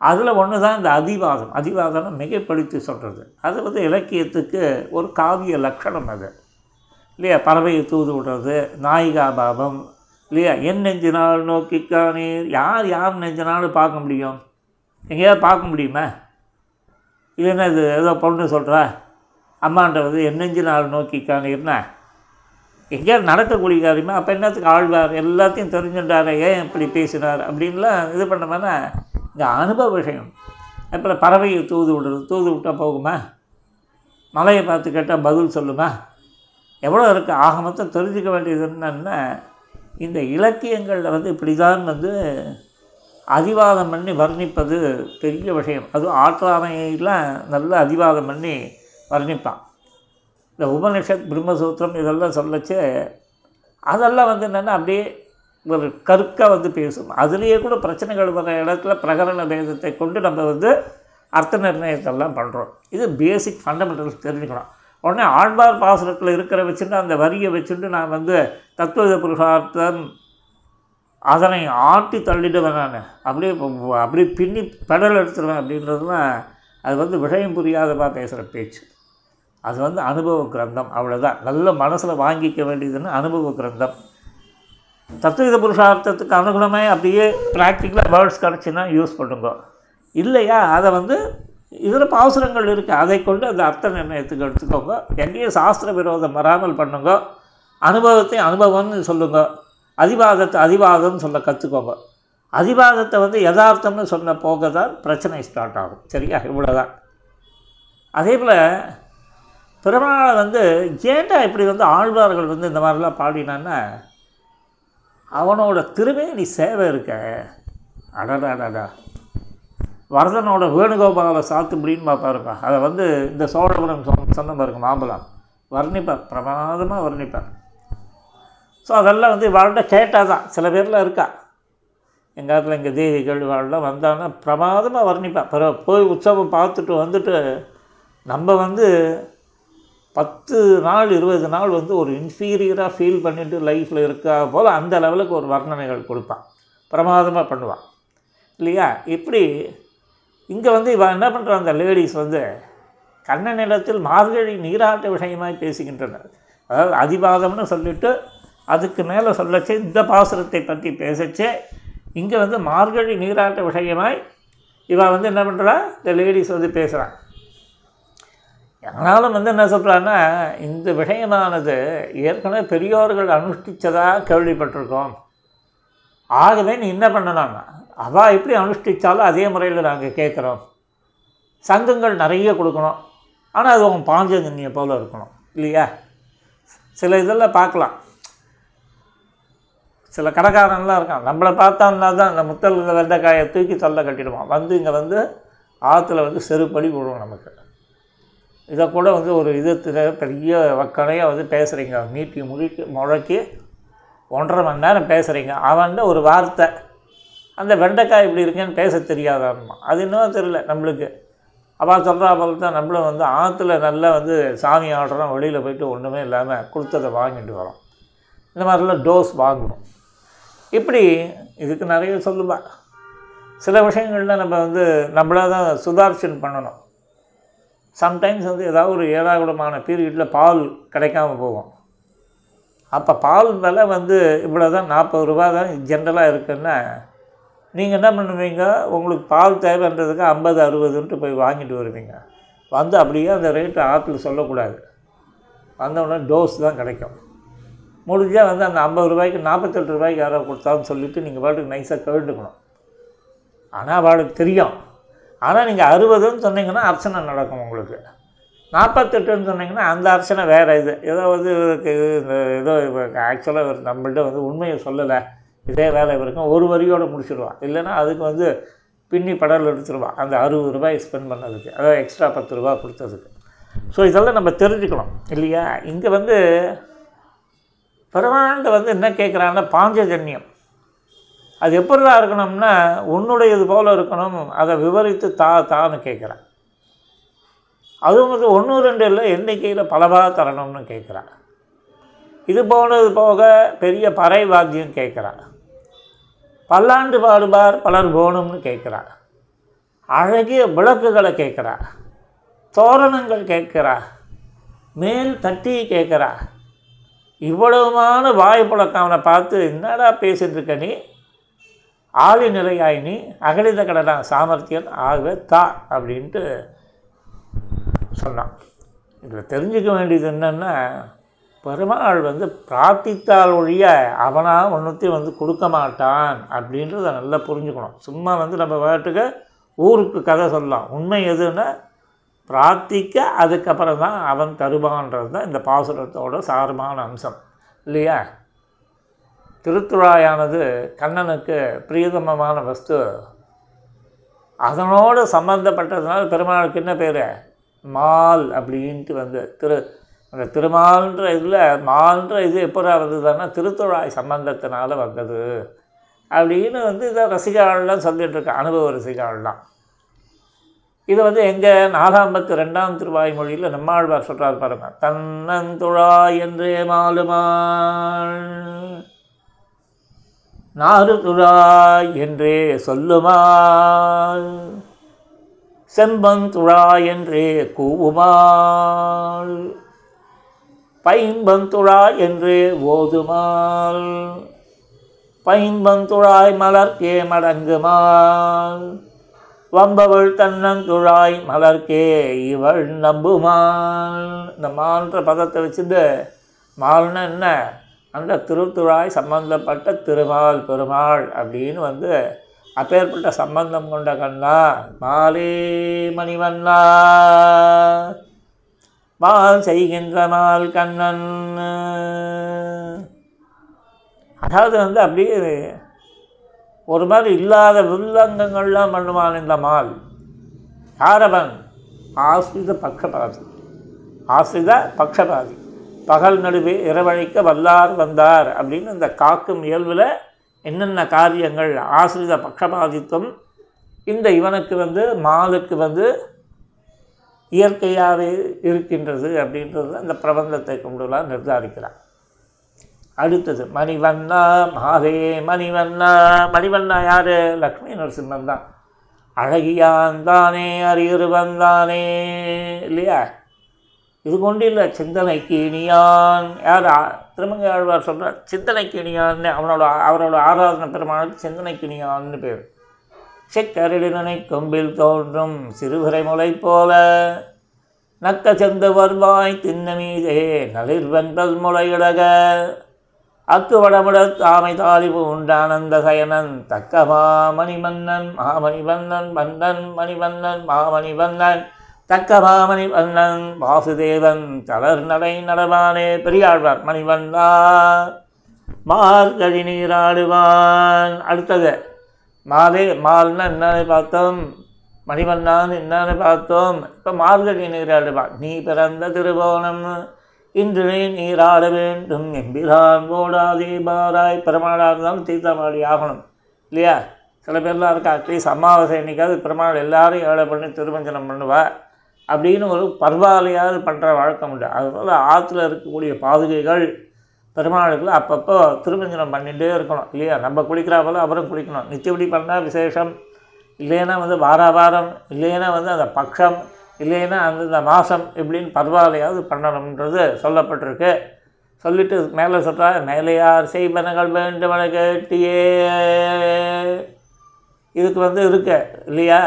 அதில் ஒன்று தான் இந்த அதிவாதம். அதிவாதம் மிகைப்படுத்தி சொல்கிறது அது வந்து இலக்கியத்துக்கு ஒரு காவிய லட்சணம் அது. இல்லையா? பறவையை தூது விடுறது நாயிகா பாபம் இல்லையா? என் நெஞ்சு நாள் யார் யார் நெஞ்சினாலும் பார்க்க முடியும்? எங்கேயாவது பார்க்க முடியுமா? இது என்ன இது? ஏதோ பொண்ணு சொல்கிறா அம்மான்றது என் நெஞ்சு நாள் எங்கேயாவது நடக்கக்கூடிய காரியமா? அப்போ என்னத்துக்கு ஆழ்வார்? எல்லாத்தையும் தெரிஞ்சுட்டார் ஏன் இப்படி பேசினார்? அப்படின்லாம் இது பண்ணோம்னா இந்த அனுபவ விஷயம். அப்புறம் பறவையை தூது விடுறது. தூது விட்டால் போகுமா? மலையை பார்த்து கேட்டால் பதில் சொல்லுமா? எவ்வளோ இருக்குது ஆக மொத்தம் தெரிஞ்சுக்க வேண்டியது என்னன்னா இந்த இலக்கியங்களில் வந்து இப்படி தான் வந்து அதிவாதம் பண்ணி வர்ணிப்பது பெரிய விஷயம். அதுவும் ஆற்றாமையெல்லாம் நல்ல அதிவாதம் பண்ணி வர்ணிப்பான். இந்த உபனிஷத் பிரம்மசூத்திரம் இதெல்லாம் சொல்லச்சு. அதெல்லாம் வந்து என்னென்னா அப்படியே ஒரு கருக்காக வந்து பேசும். அதுலேயே கூட பிரச்சனைகள் வர இடத்துல பிரகரண பேதத்தை கொண்டு நம்ம வந்து அர்த்த நிர்ணயத்தெல்லாம் பண்ணுறோம் இது பேசிக் ஃபண்டமெண்டல்ஸ் தெரிஞ்சுக்கணும். உடனே ஆழ்வார் பாசுரத்தில் இருக்கிற வச்சுட்டு அந்த வரியை வச்சுட்டு நான் வந்து தத்துவ புருஷார்த்தம் அதனை ஆட்டி தள்ளிடுவேன் நான். அப்படியே அப்படியே பின்னி பெடல் எடுத்துருவேன் அப்படின்றதுலாம் அது வந்து விஷயம் புரியாதவா பேசுகிற பேச்சு. அது வந்து அனுபவ கிரந்தம் அவ்வளோதான் நல்ல மனசில் வாங்கிக்க வேண்டியதுன்னு அனுபவ கிரந்தம். தத்துவ புருஷார்த்தத்துக்கு அனுகுணமே அப்படியே ப்ராக்டிக்கலாக வேர்ட்ஸ் கிடச்சின்னா யூஸ் பண்ணுங்க. இல்லையா? அதை வந்து இதில் பாசுரங்கள் இருக்குது அதை கொண்டு அந்த அர்த்த நிர்ணயத்துக்கு எடுத்துக்கோங்க. எங்கேயும் சாஸ்திர விரோதம் வராமல் பண்ணுங்க. அனுபவத்தை அனுபவம்னு சொல்லுங்க. அதிவாதத்தை அதிவாதம்னு சொல்ல கற்றுக்கோங்க அதிவாதத்தை வந்து யதார்த்தம்னு சொன்ன போக தான் பிரச்சனை ஸ்டார்ட் ஆகும். சரியா? இவ்வளோதான் அதே போல் பெருமாளை வந்து ஏன்டா இப்படி வந்து ஆழ்வார்கள் வந்து இந்த மாதிரிலாம் பாடினான்னா அவனோட திருமேனி சேவை இருக்க. அடடாடா வரதனோட வேணுகோபால சாத்துப்படின்னு பார்ப்பாருப்பா அதை வந்து இந்த சோழபுரம் சொன்ன பாருங்க மாம்பழம். வர்ணிப்பார் பிரமாதமாக வர்ணிப்பார். ஸோ அதெல்லாம் வந்து வாழ்கிட்ட கேட்டால் தான் சில பேர்லாம் இருக்கா. எங்கள் காலத்தில் இங்கே தேவிகள் வாழ்லாம் வந்தாங்கன்னா பிரமாதமாக வர்ணிப்பாள் பிற போய் உற்சவம் பார்த்துட்டு வந்துட்டு நம்ம வந்து பத்து நாள் இருபது நாள் வந்து ஒரு இன்ஃபீரியராக ஃபீல் பண்ணிட்டு லைஃப்பில் இருக்கா போல் அந்த லெவலுக்கு ஒரு வர்ணனைகள் கொடுப்பான். பிரமாதமாக பண்ணுவான். இல்லையா? இப்படி இங்கே வந்து இவன் என்ன பண்ணுறான் அந்த லேடிஸ் வந்து? கண்ணனிடத்தில் மார்கழி நீராட்ட விஷயமாய் பேசுகின்றனர். அதாவது அதிவாதம்னு சொல்லிட்டு அதுக்கு மேலே சொல்லச்சே இந்த பாசுரத்தை பற்றி பேசச்சே இங்கே வந்து மார்கழி நீராட்ட விஷயமாய் இவன் வந்து என்ன பண்ணுறா இந்த லேடிஸ் வந்து பேசுகிறான் ஆனாலும் வந்து என்ன சொல்கிறான்னா இந்த விஷயமானது ஏற்கனவே பெரியோர்கள் அனுஷ்டித்ததாக கேள்விப்பட்டிருக்கோம். ஆகவே நீ என்ன பண்ணலாம்னா அவள் எப்படி அனுஷ்டித்தாலும் அதே முறையில் நாங்கள் கேட்குறோம் சங்கங்கள் நிறைய கொடுக்கணும். ஆனால் அது அவங்க பாஞ்சஜன்ய போல் இருக்கணும். இல்லையா? சில இதெல்லாம் பார்க்கலாம். சில கடைக்காரன்லாம் இருக்கான். நம்மளை பார்த்தான்னா தான் இந்த முத்தல் வெண்டைக்காயை தூக்கி தொல்லை கட்டிடுவான். வந்து இங்கே வந்து ஆற்றுல வந்து செருப்படி விடுவோம் நமக்கு. இதை கூட வந்து ஒரு இது பெரிய வக்கனையாக வந்து பேசுகிறீங்க நீட்டி முழுக்கி முழக்கி ஒன்றரை மணி நேரம் பேசுகிறீங்க அவன்ட ஒரு வார்த்தை அந்த வெண்டைக்காய் இப்படி இருக்கேன்னு பேச தெரியாதாம்மா. அது இன்னும் தெரியல நம்மளுக்கு. அவள் சொல்கிறா போல தான் நம்மளும் வந்து ஆற்றுல நல்லா வந்து சாமி ஆடுறோம் வெளியில் போயிட்டு ஒன்றுமே இல்லாமல் கொடுத்ததை வாங்கிட்டு வரோம். இந்த மாதிரிலாம் டோஸ் வாங்கணும். இப்படி இதுக்கு நிறைய சொல்லுவா. சில விஷயங்கள்லாம் நம்ம வந்து நம்மளாக தான் சுதார்சன் பண்ணணும். சம்டைம்ஸ் வந்து ஏதாவது ஒரு ஏழாகுடமான பீரியடில் பால் கிடைக்காம போகும். அப்போ பால் விலை வந்து இவ்வளோ தான் நாற்பது ரூபா தான் ஜென்ரலாக இருக்குன்னா நீங்கள் என்ன பண்ணுவீங்க? உங்களுக்கு பால் தேவைன்றதுக்கு ஐம்பது அறுபதுன்ட்டு போய் வாங்கிட்டு வருவீங்க. வந்து அப்படியே அந்த ரேட்டு ஆப்பிள் சொல்லக்கூடாது. வந்தவுடனே டோஸ் தான் கிடைக்கும். முடிஞ்சால் வந்து அந்த ஐம்பது ரூபாய்க்கு நாற்பத்தெட்டு ரூபாய்க்கு யாரோ கொடுத்தான்னு சொல்லிவிட்டு நீங்கள் பாட்டுக்கு நைஸாக கேட்டுக்கணும். ஆனால் அவளுக்கு தெரியும். ஆனால் நீங்கள் அறுபதுன்னு சொன்னீங்கன்னா அர்ச்சனை நடக்கும் உங்களுக்கு. நாற்பத்தெட்டுன்னு சொன்னீங்கன்னா அந்த அர்ச்சனை வேறு இது. ஏதோ வந்து இந்த ஏதோ ஆக்சுவலாக நம்மள்கிட்ட வந்து உண்மையை சொல்லலை. இதே வேலை இருக்கும் ஒரு வரியோடு முடிச்சிடுவான் இல்லைன்னா அதுக்கு வந்து பின்னி படல் எடுத்துருவான். அந்த அறுபது ரூபாய் ஸ்பெண்ட் பண்ணதுக்கு. அதாவது எக்ஸ்ட்ரா பத்து ரூபா கொடுத்ததுக்கு. ஸோ இதெல்லாம் நம்ம தெரிஞ்சுக்கணும். இல்லையா? இங்கே வந்து பெருமாண்ட வந்து என்ன கேட்குறாங்கன்னா பாஞ்சஜன்யம். அது எப்படிதான் இருக்கணும்னா உன்னுடையது போல் இருக்கணும். அதை விவரித்து தா தான்னு கேட்குறான் அதுவும் வந்து ஒன்று ரெண்டு இல்லை எண்ணிக்கையில் பலவாக தரணும்னு கேட்குறான் இது போனது போக பெரிய பறை வாத்தியம் கேட்குறான் பல்லாண்டு பாடுபார் பலர் போகணும்னு கேட்குறா அழகிய விளக்குகளை கேட்குறா தோரணங்கள் கேட்குறா மேல் தட்டி கேட்குறா இவ்வளவுமான வாய்ப்புழக்கம் அவனை பார்த்து என்னடா பேசிட்டு இருக்க நீ? ஆளி நிலையாய் நீ? அகலித கடலாம் சாமர்த்தியன் ஆகவே தா அப்படின்ட்டு சொன்னான். இதில் தெரிஞ்சுக்க வேண்டியது என்னென்னா பெருமாள் வந்து பிரார்த்தித்தால் ஒழிய அவனாக ஒன்றுத்தையும் வந்து கொடுக்க மாட்டான் அப்படின்றத நல்லா புரிஞ்சுக்கணும். சும்மா வந்து நம்ம பாட்டுக்கு ஊருக்கு கதை சொல்லலாம். உண்மை எதுன்னா பிரார்த்திக்க அதுக்கப்புறம் தான் அவன் தருவான்றது தான் இந்த பாசுரத்தோட சாரமான அம்சம். இல்லையா? திருத்துழாயானது கண்ணனுக்கு பிரியதமமான வஸ்து. அதனோடு சம்பந்தப்பட்டதுனால பெருமாளுக்கு என்ன பேர்? மால் அப்படின்ட்டு வந்து திரு அந்த திருமால்ன்ற இதில் மால்ன்ற இது எப்போ வந்ததுன்னா திருத்துழாய் சம்பந்தத்தினால வந்தது. அப்படின்னு வந்து இதை ரசிகாள்லாம் சொல்லிட்டு அனுபவ ரசிகாள்லாம் இது வந்து எங்கள் நாலாம்பத்து ரெண்டாம் திருவாய்மொழியில் நம்மாழ்வார் சொல்கிறார் பாருங்க தன்னந்துழாய் என்றே மாலுமாள் நாறு துழாய் என்றே சொல்லுமாள் செம்பந்துழாய் என்றே கூவுமாள். பைம்பந்துழாய் என்று ஓதுமாள் பைம்பந்துழாய் மலர்க்கே மடங்குமாள் வம்பவள் தன்னந்துழாய் மலர்க்கே இவள் நம்புமாள் இந்த மால்ன்ற பதத்தை வச்சுட்டு மால்னா என்ன? அந்த திருத்துழாய் சம்பந்தப்பட்ட திருமால் பெருமாள் அப்படின்னு வந்து அப்பேற்பட்ட சம்பந்தம் கொண்ட கண்ணா மாலே மணிவண்ணா. மால் செய்கின்ற மால் கண்ணன். அதாவது வந்து அப்படியே ஒரு மாதிரி இல்லாத வில்லங்கங்கள்லாம் பண்ணுவான் இந்த மால். யாரவன்? ஆசிரித பக்ஷபாதி. ஆசிரித பக்ஷபாதி. பகல் நடுவே இரவழைக்க வல்லார் வந்தார் அப்படின்னு இந்த காக்கும் இயல்பில் என்னென்ன காரியங்கள்? ஆசிரித பக்ஷபாதித்துவம். இந்த இவனுக்கு வந்து மாலுக்கு வந்து இயற்கையாகவே இருக்கின்றது அப்படின்றது அந்த பிரபந்தத்தை கொண்டுலாம் நிர்தாரிக்கிறார். அடுத்தது மணிவண்ணா மாதே மணிவண்ணா. மணிவண்ணா யார்? லக்ஷ்மி நரசிம்மன் தான். அழகியான் தானே அறியுருவன் தானே இல்லையா? இது கொண்டு இல்லை சிந்தனைக்கு இனியான் யார் திருமங்கை ஆழ்வார் சொல்கிறார் சிந்தனைக்கு இனியான்னு அவனோட அவரோட ஆராதனை பெருமாளுக்கு சிந்தனைக்கு இனியான்னு பேர். செக்கரிடனை கொம்பில் தோன்றும் சிறுவிரை முளை போல நக்க செந்து வருவாய் தின்னமீதே நளிர்வெண்பல் அக்கு வடமுட தாமை தாலிபு உண்டானந்த சயனன் தக்க மாமணிமன்னன் மாமணிவண்ணன் மன்னன் மணிவண்ணன் மாமணிவண்ணன் தக்க மாமணி வண்ணன் வாசுதேவன் தளர் நடை நடவானே பெரியாழ்வார் மணிவண்ணா. மார்கழி நீராடுவான். அடுத்தது மாலே மால்னா என்னன்னு பார்த்தோம்? மணிவண்ணான்னு என்னன்னு பார்த்தோம்? இப்போ மார்கழி நீராடுவா நீ பிறந்த திருவோணம் இன்று நீ நீராட வேண்டும் எம்பிதான் ஓடாதே பாராய். பெருமாளாக இருந்தாலும் தீர்த்தமாடி ஆகணும். இல்லையா? சில பேர்லாம் இருக்கா அட்லீஸ்ட் அமாவாசை என்னைக்காவது பெருமாள் எல்லாரும் ஏழை பண்ணி திருமஞ்சனம் பண்ணுவா அப்படின்னு ஒரு பர்வாலையாவது பண்ணுற வழக்கம் உண்டு. அதுபோல் ஆற்றுல இருக்கக்கூடிய பாதுகைகள் பெருமாளுக்குள்ள அப்பப்போ திருமஞ்சனம் பண்ணிகிட்டே இருக்கணும். இல்லையா? நம்ம குளிக்கிறா போல் அவரும் குளிக்கணும். நித்தியபடி பண்ணால் விசேஷம். இல்லைன்னா வந்து வார வாரம் இல்லைன்னா வந்து அந்த பக்ஷம் இல்லைன்னா அந்தந்த மாதம் இப்படின்னு பரவாயில்லையாவது பண்ணணுன்றது சொல்லப்பட்டிருக்கு. சொல்லிட்டு மேலே சொல்கிறார் மேலையார் செய்வனங்கள் வேண்டுமென கேட்டியே. இதுக்கு வந்து இருக்கு இல்லையா?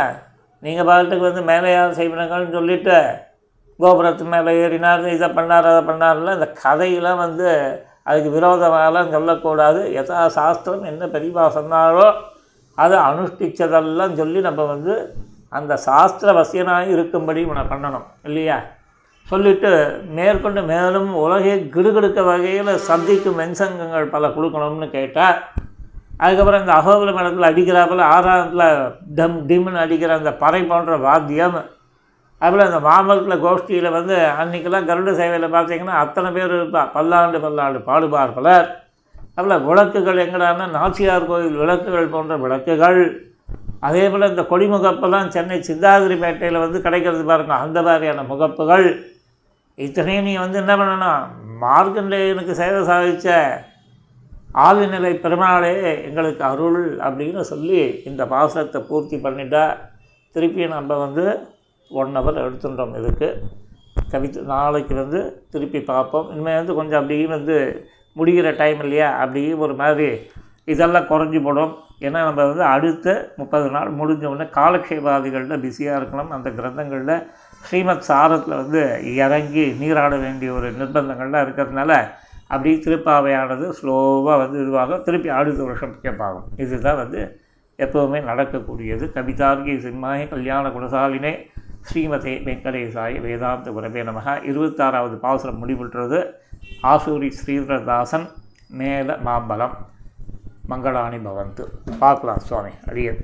நீங்கள் பாட்டுக்கு வந்து மேலையார் செய்வனங்கள்னு சொல்லிவிட்டு கோபுரத்து மேலே ஏறினார் இதை பண்ணார் அதை பண்ணார்ல இந்த கதையெல்லாம் வந்து அதுக்கு விரோதமாகலாம் சொல்லக்கூடாது. யதா சாஸ்திரம் என்ன பெரியவா சொன்னாலோ அதை அனுஷ்டிச்சதெல்லாம் சொல்லி நம்ம வந்து அந்த சாஸ்திர வசியனாக இருக்கும்படி உன பண்ணணும். இல்லையா? சொல்லிட்டு மேற்கொண்டு மேலும் உலகை கிடுகிடுக்க வகையில் சந்திக்கும் மென்சங்கங்கள் பல கொடுக்கணும்னு கேட்டால் அதுக்கப்புறம் இந்த அகோபல மடத்தில் அடிக்கிறாப்பில் ஆறாந்தில் டம் டிம்னு அடிக்கிற அந்த பறை போன்ற வாத்தியம் அதுபோல் அந்த மாமல்லத்தில் கோஷ்டியில் வந்து அன்றைக்கெல்லாம் கருட சேவையில் பார்த்தீங்கன்னா அத்தனை பேர் இருப்பா. பல்லாண்டு பல்லாண்டு பாடுபார் பலர் அதில் விளக்குகள் எங்கடான்னா நாச்சியார் கோயில் விளக்குகள் போன்ற விளக்குகள். அதே போல் இந்த கொடிமுகப்பெல்லாம் சென்னை சிந்தாதிரிப்பேட்டையில் வந்து கிடைக்கிறது பாருங்க அந்த மாதிரியான முகப்புகள். இத்தனையும் நீ வந்து என்ன பண்ணணும்? மார்க்கண்டேயனுக்கு சேவை சாதித்த ஆளுநிலை பெருமாளே எங்களுக்கு அருள் அப்படின்னு சொல்லி இந்த பாசத்தை பூர்த்தி பண்ணிட்டா. திருப்பி நம்ம வந்து ஒன் ஹவர் எடுத்துட்டோம் இதுக்கு. கவித்து நாளைக்கு வந்து திருப்பி பார்ப்போம். இனிமேல் வந்து கொஞ்சம் அப்படியே வந்து முடிகிற டைம் இல்லையா? அப்படியே ஒரு மாதிரி இதெல்லாம் குறைஞ்சி போடும். ஏன்னா நம்ம வந்து அடுத்த முப்பது நாள் முடிஞ்ச உடனே காலக்ஷேபாதிகளில் பிஸியாக இருக்கணும். அந்த கிரந்தங்களில் ஸ்ரீமத் சாரத்தில் வந்து இறங்கி நீராட வேண்டிய ஒரு நிர்பந்தங்கள்லாம் இருக்கிறதுனால அப்படியே திருப்பாவையானது ஸ்லோவாக வந்து இதுவாக திருப்பி அடுத்த வருஷம் கேட்பாகும் இதுதான் வந்து எப்போவுமே நடக்கக்கூடியது. கவிதார்கி சிம்மாய் கல்யாண குணசாலினே ஸ்ரீமதே வெங்கடேசாய வேதாந்த குரவே நமக. இருபத்தாறாவது பாசுரம் முடிவுற்றது. ஆசூரி ஸ்ரீதரதாசன் மேல மாம்பலம் மங்களாணி பவந்து. பார்க்கலாம் சுவாமி அடியன்